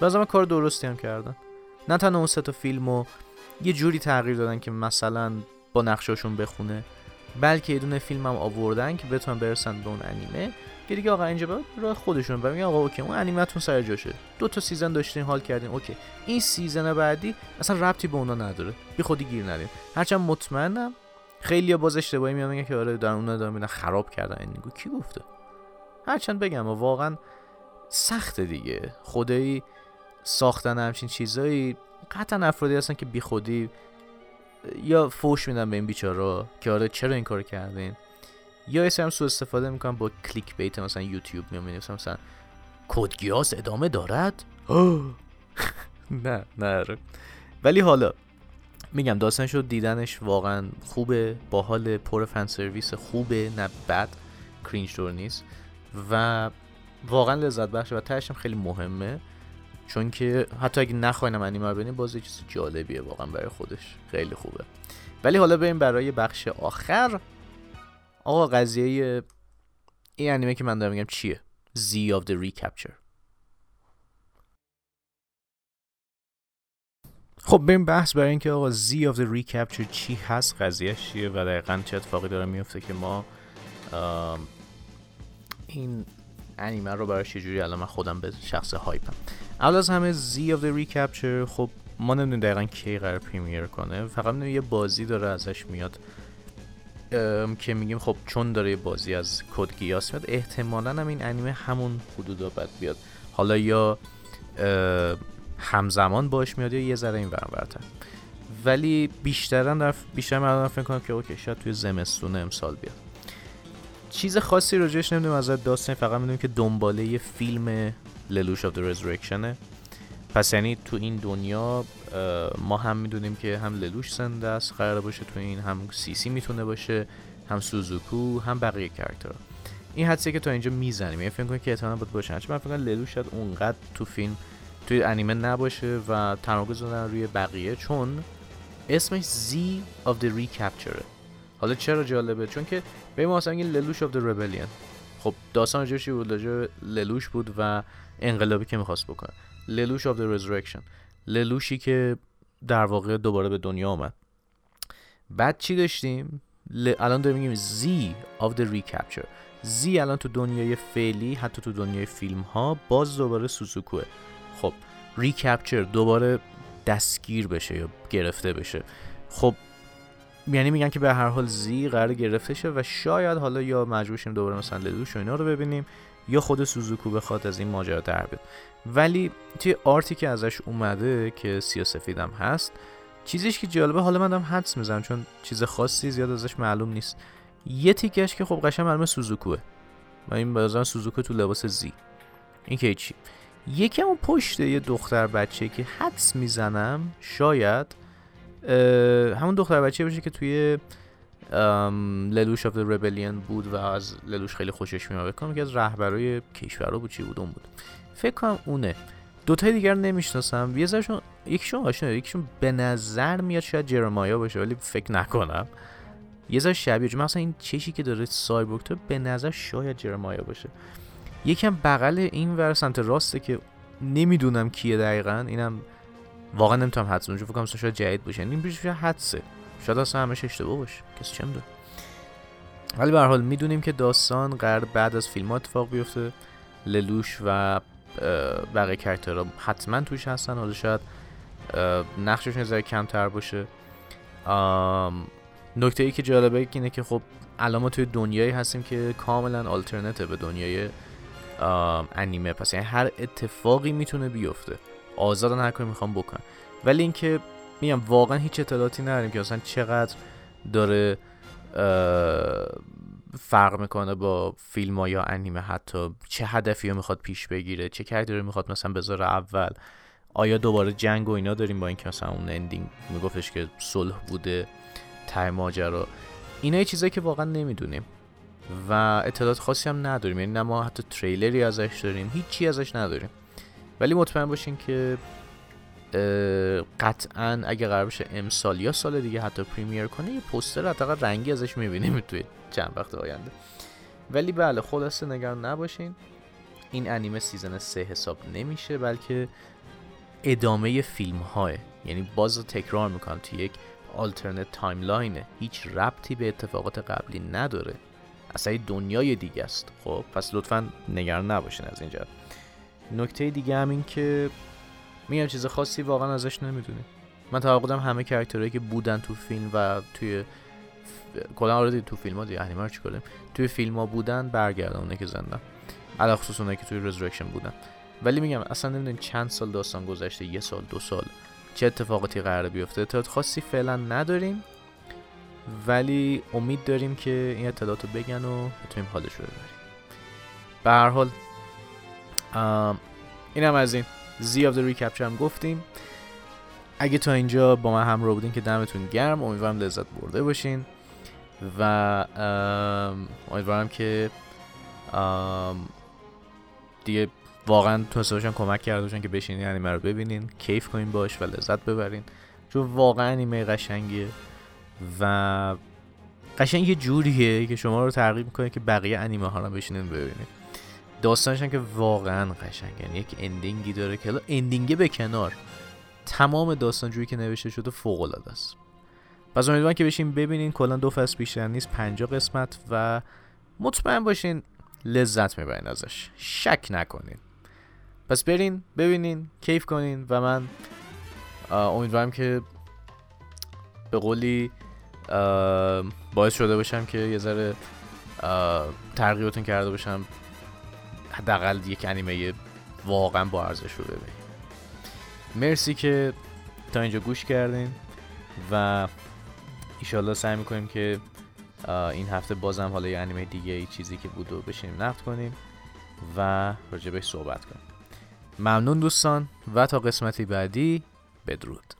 بعضا کار درستی هم کردن. نه تنها اون سه تا فیلمو یه جوری تغییر دادن که مثلا با نقشاشون بخونه بلکه یه دونه فیلم هم آوردن که بتونن برسن به اون انیمه. که دیگه آقا اینجا راه خودشون و میگن آقا okay اون انیمتون سر جاشه دو تا season داشتین حال کردین. okay. این season بعدی اصلا ربطی به اونا نداره. بی خودی گیر ندین هرچند مطمئنم خیلی باز اشتباهی میان میگن که آره در اون دارن خراب کردن ending و کی گفته؟ هرچند بگم و واقعا سخت دیگه. خدایی ساختن همچین چیزایی قطعا افرادی هستن که بی خودی یا فوش میدن به این بیچارا که آره چرا این کار کردین؟ یا هم سو استفاده می‌کنم با clickbait مثلا یوتیوب میام می‌نویسم مثلا کدگیاس ادامه دارد؟ نه نه ولی حالا میگم داستان شد دیدنش واقعا خوبه باحال پر فن سرویس خوبه نه بد کرینج دور نیست. و واقعا لذت بخشه و تهشم خیلی مهمه چون که حتی اگه نخواینم انیمه رو ببینیم باز چیز جالبیه واقعا برای خودش. خیلی خوبه. ولی حالا بریم برای بخش آخر. آقا قضیه این انیمه که من دارم میگم چیه؟ Z of the Recapture. خب بریم بحث برای اینکه آقا Z of the Recapture چی هست قضیه چیه و دقیقا چه اتفاقی داره میفته که ما این انیمه رو برای چجوری الان من خودم به شخص هایپم. اول از همه Z of the Recapture خب ما نمی‌دونیم دقیقا کی قرار پریمیر کنه. فقط یه بازی داره ازش میاد. که میگیم خب چون داره بازی از Code Geass میاد احتمالا هم این انیمه همون حدودا بعد بیاد. حالا یا همزمان باش میاد یا یه ذره این دیرتر ولی بیشترا در بیشتر مردم فکر کنم که okay شاید توی زمستون امسال بیاد. چیز خاصی راجعش نمی‌دونم از داستان فقط می‌دونیم که دنباله یه فیلم Lelouch of the Resurrection پس یعنی تو این دنیا ما هم می‌دونیم که هم للوش زنده است قرار باشه تو این هم سیسی می‌تونه باشه هم سوزوکو هم بقیه کرکتر این حدسی که تا اینجا می‌زنیم. یعنی فکر کنم که احتمال بود باشه. من فکر کنم للوش شاید اونقدر تو فیلم توی انیمه نباشه و تمرکز دادن روی بقیه چون اسمش Z of the Recapture. حالا چرا جالبه؟ چون که به ما مثلا للوش of the Rebellion. خب داستان راجعش بود؟ للوش بود و انقلابی که می‌خواست بکنه. للوش of the Resurrection. للوشی که در واقع دوباره به دنیا آمد. بعد چی داشتیم؟ الان داریم میگیم زی of the recapture. زی الان تو دنیای فعلی حتی تو دنیای فیلم ها باز دوباره سوزوکوه خب ریکپچر دوباره دستگیر بشه یا گرفته بشه. خب یعنی میگن که به هر حال زی قرار گرفته شه و شاید حالا یا مجبور شیم دوباره مثلا لدوش و اینا رو ببینیم یا خود سوزوکو بخواد از این ماجرا در بیاد. ولی توی آرتی که ازش اومده که سیاسفیدم هست چیزیش که جالبه حالا منم حدس می‌زنم چون چیز خاصی زیاد ازش معلوم نیست. یه تیکش که خب قشنگ معلومه سوزوکوه. و این بازن سوزوکو تو لباس زی این که چی یکم اون پشت یه دختر بچه که حدس می‌زنم شاید همون دختر بچه باشه که توی للوش آف ربلیون بود و از للوش خیلی خوشش میاد بکنم که از رهبرای کشورها بود چی بود اون بود. فکر کنم اونه. دوتای دیگر نمی‌شناسم. یه ذرشون یکیشون آشنا یکیشون به نظر میاد شاید جرمایا باشه ولی فکر نکنم. یه ذره شبیه چون مثلا این چشی که داره سایبورگ تو به نظر شاید جرمایا باشه. یکم بغل این ور سمت راسته که نمی‌دونم کیه دقیقا. اینم واقعا نمی‌تونم حدس بزنم فکر کنم شاید جدید باشه. این بیش حدسه. شاید اصلا همش اشتباه باشه. کسی چه می‌دونه؟ ولی به حال می‌دونیم که داستان قرار بعد از فیلم اتفاق بیفته. للوش و بقیه کرکترها حتما توش هستن. حالا شاید نقششون ذره کمتر باشه. نکته ای که جالبه اینه که خب الان ما توی دنیایی هستیم که کاملا آلترنته به دنیای انیمه. پس یعنی هر اتفاقی می‌تونه بیفته. آزادن هر کاری می‌خوام بکنن ولی اینکه میگم واقعا هیچ اطلاعاتی نداریم که اصلا چقدر داره فرق می‌کنه با فیلم ها یا انیمه حتی. چه هدفی رو می‌خواد پیش بگیره چه کردی می‌خواد مثلا بذاره اول. آیا دوباره جنگ و اینا داریم با اینکه مثلا اون اندینگ میگفتش که صلح بوده ته ماجرا. اینا چیزایی که واقعا نمی‌دونیم. و اطلاعات خاصی هم نداریم. یعنی نه ما حتی تریلری ازش داریم هیچی ازش نداریم. ولی مطمئن باشین که قطعا اگه قرار بشه امسال یا سال دیگه حتی premiere کنه یه پوستر حداقل رنگی ازش می‌بینیم توی چند وقت آینده. ولی بله خلاصه نگران نباشین. این انیمه season سه حساب نمیشه بلکه ادامه فیلم های یعنی باز تکرار می‌کنم توی یک alternate timeline ه هیچ ربطی به اتفاقات قبلی نداره. اصلا دنیای دیگه است. خب پس لطفا نگران نباشین از اینجا نکته دیگه هم این که میگم چیز خاصی واقعا ازش نمی‌دونیم. من توقع همه character هایی که بودن تو فیلم و توی کلا آره تو فیلم ها دیگه انیمه رو توی فیلم ها بودن برگردن که زندن. علی‌الخصوص اونایی که توی Resurrection بودن. ولی میگم اصلا نمی‌دونیم چند سال داستان گذشته یه سال دو سال چه اتفاقاتی قرار بیفته. اطلاعات خاصی فعلا نداریم ولی امید داریم که این اطلاعات رو بگن و بتونیم حالش رو ببریم. به هر حال این هم از این. زی آف ریکپچر هم گفتیم. اگه تا اینجا با من همراه بودین که دمتون گرم امیدوارم لذت برده باشین. و امیدوارم که دیگه واقعا تو باشن کمک کرده باشن که بشینین انیمه رو ببینین کیف کنین باش و لذت ببرین. چون واقعا انیمه قشنگیه و قشنگ یه جوریه که شما رو ترغیب می‌کنه که بقیه انیمه ها رو بشینین ببینید داستانش که واقعا قشنگه. یعنی یک اندینگی داره که اندینگه به کنار. تمام داستان جوری که نوشته شده فوق العاده است. پس امیدوارم که بشین ببینین. کلا دو فصل بیشتر نیست 50 قسمت و مطمئن باشین لذت می‌برین ازش. شک نکنین. پس برین ببینین کیف کنین و من امیدوارم که به قولی باعث شده باشم که یه ذره ترغیبتون کرده باشم. حداقل یک انیمه واقعا با ارزش رو ببینید مرسی که تا اینجا گوش کردین و ایشالله سعی می‌کنیم که این هفته بازم حالا یه انیمه دیگه ای چیزی که بود و بشینیم نقد کنیم و راجبش صحبت کنیم. ممنون دوستان و تا قسمتی بعدی بدرود.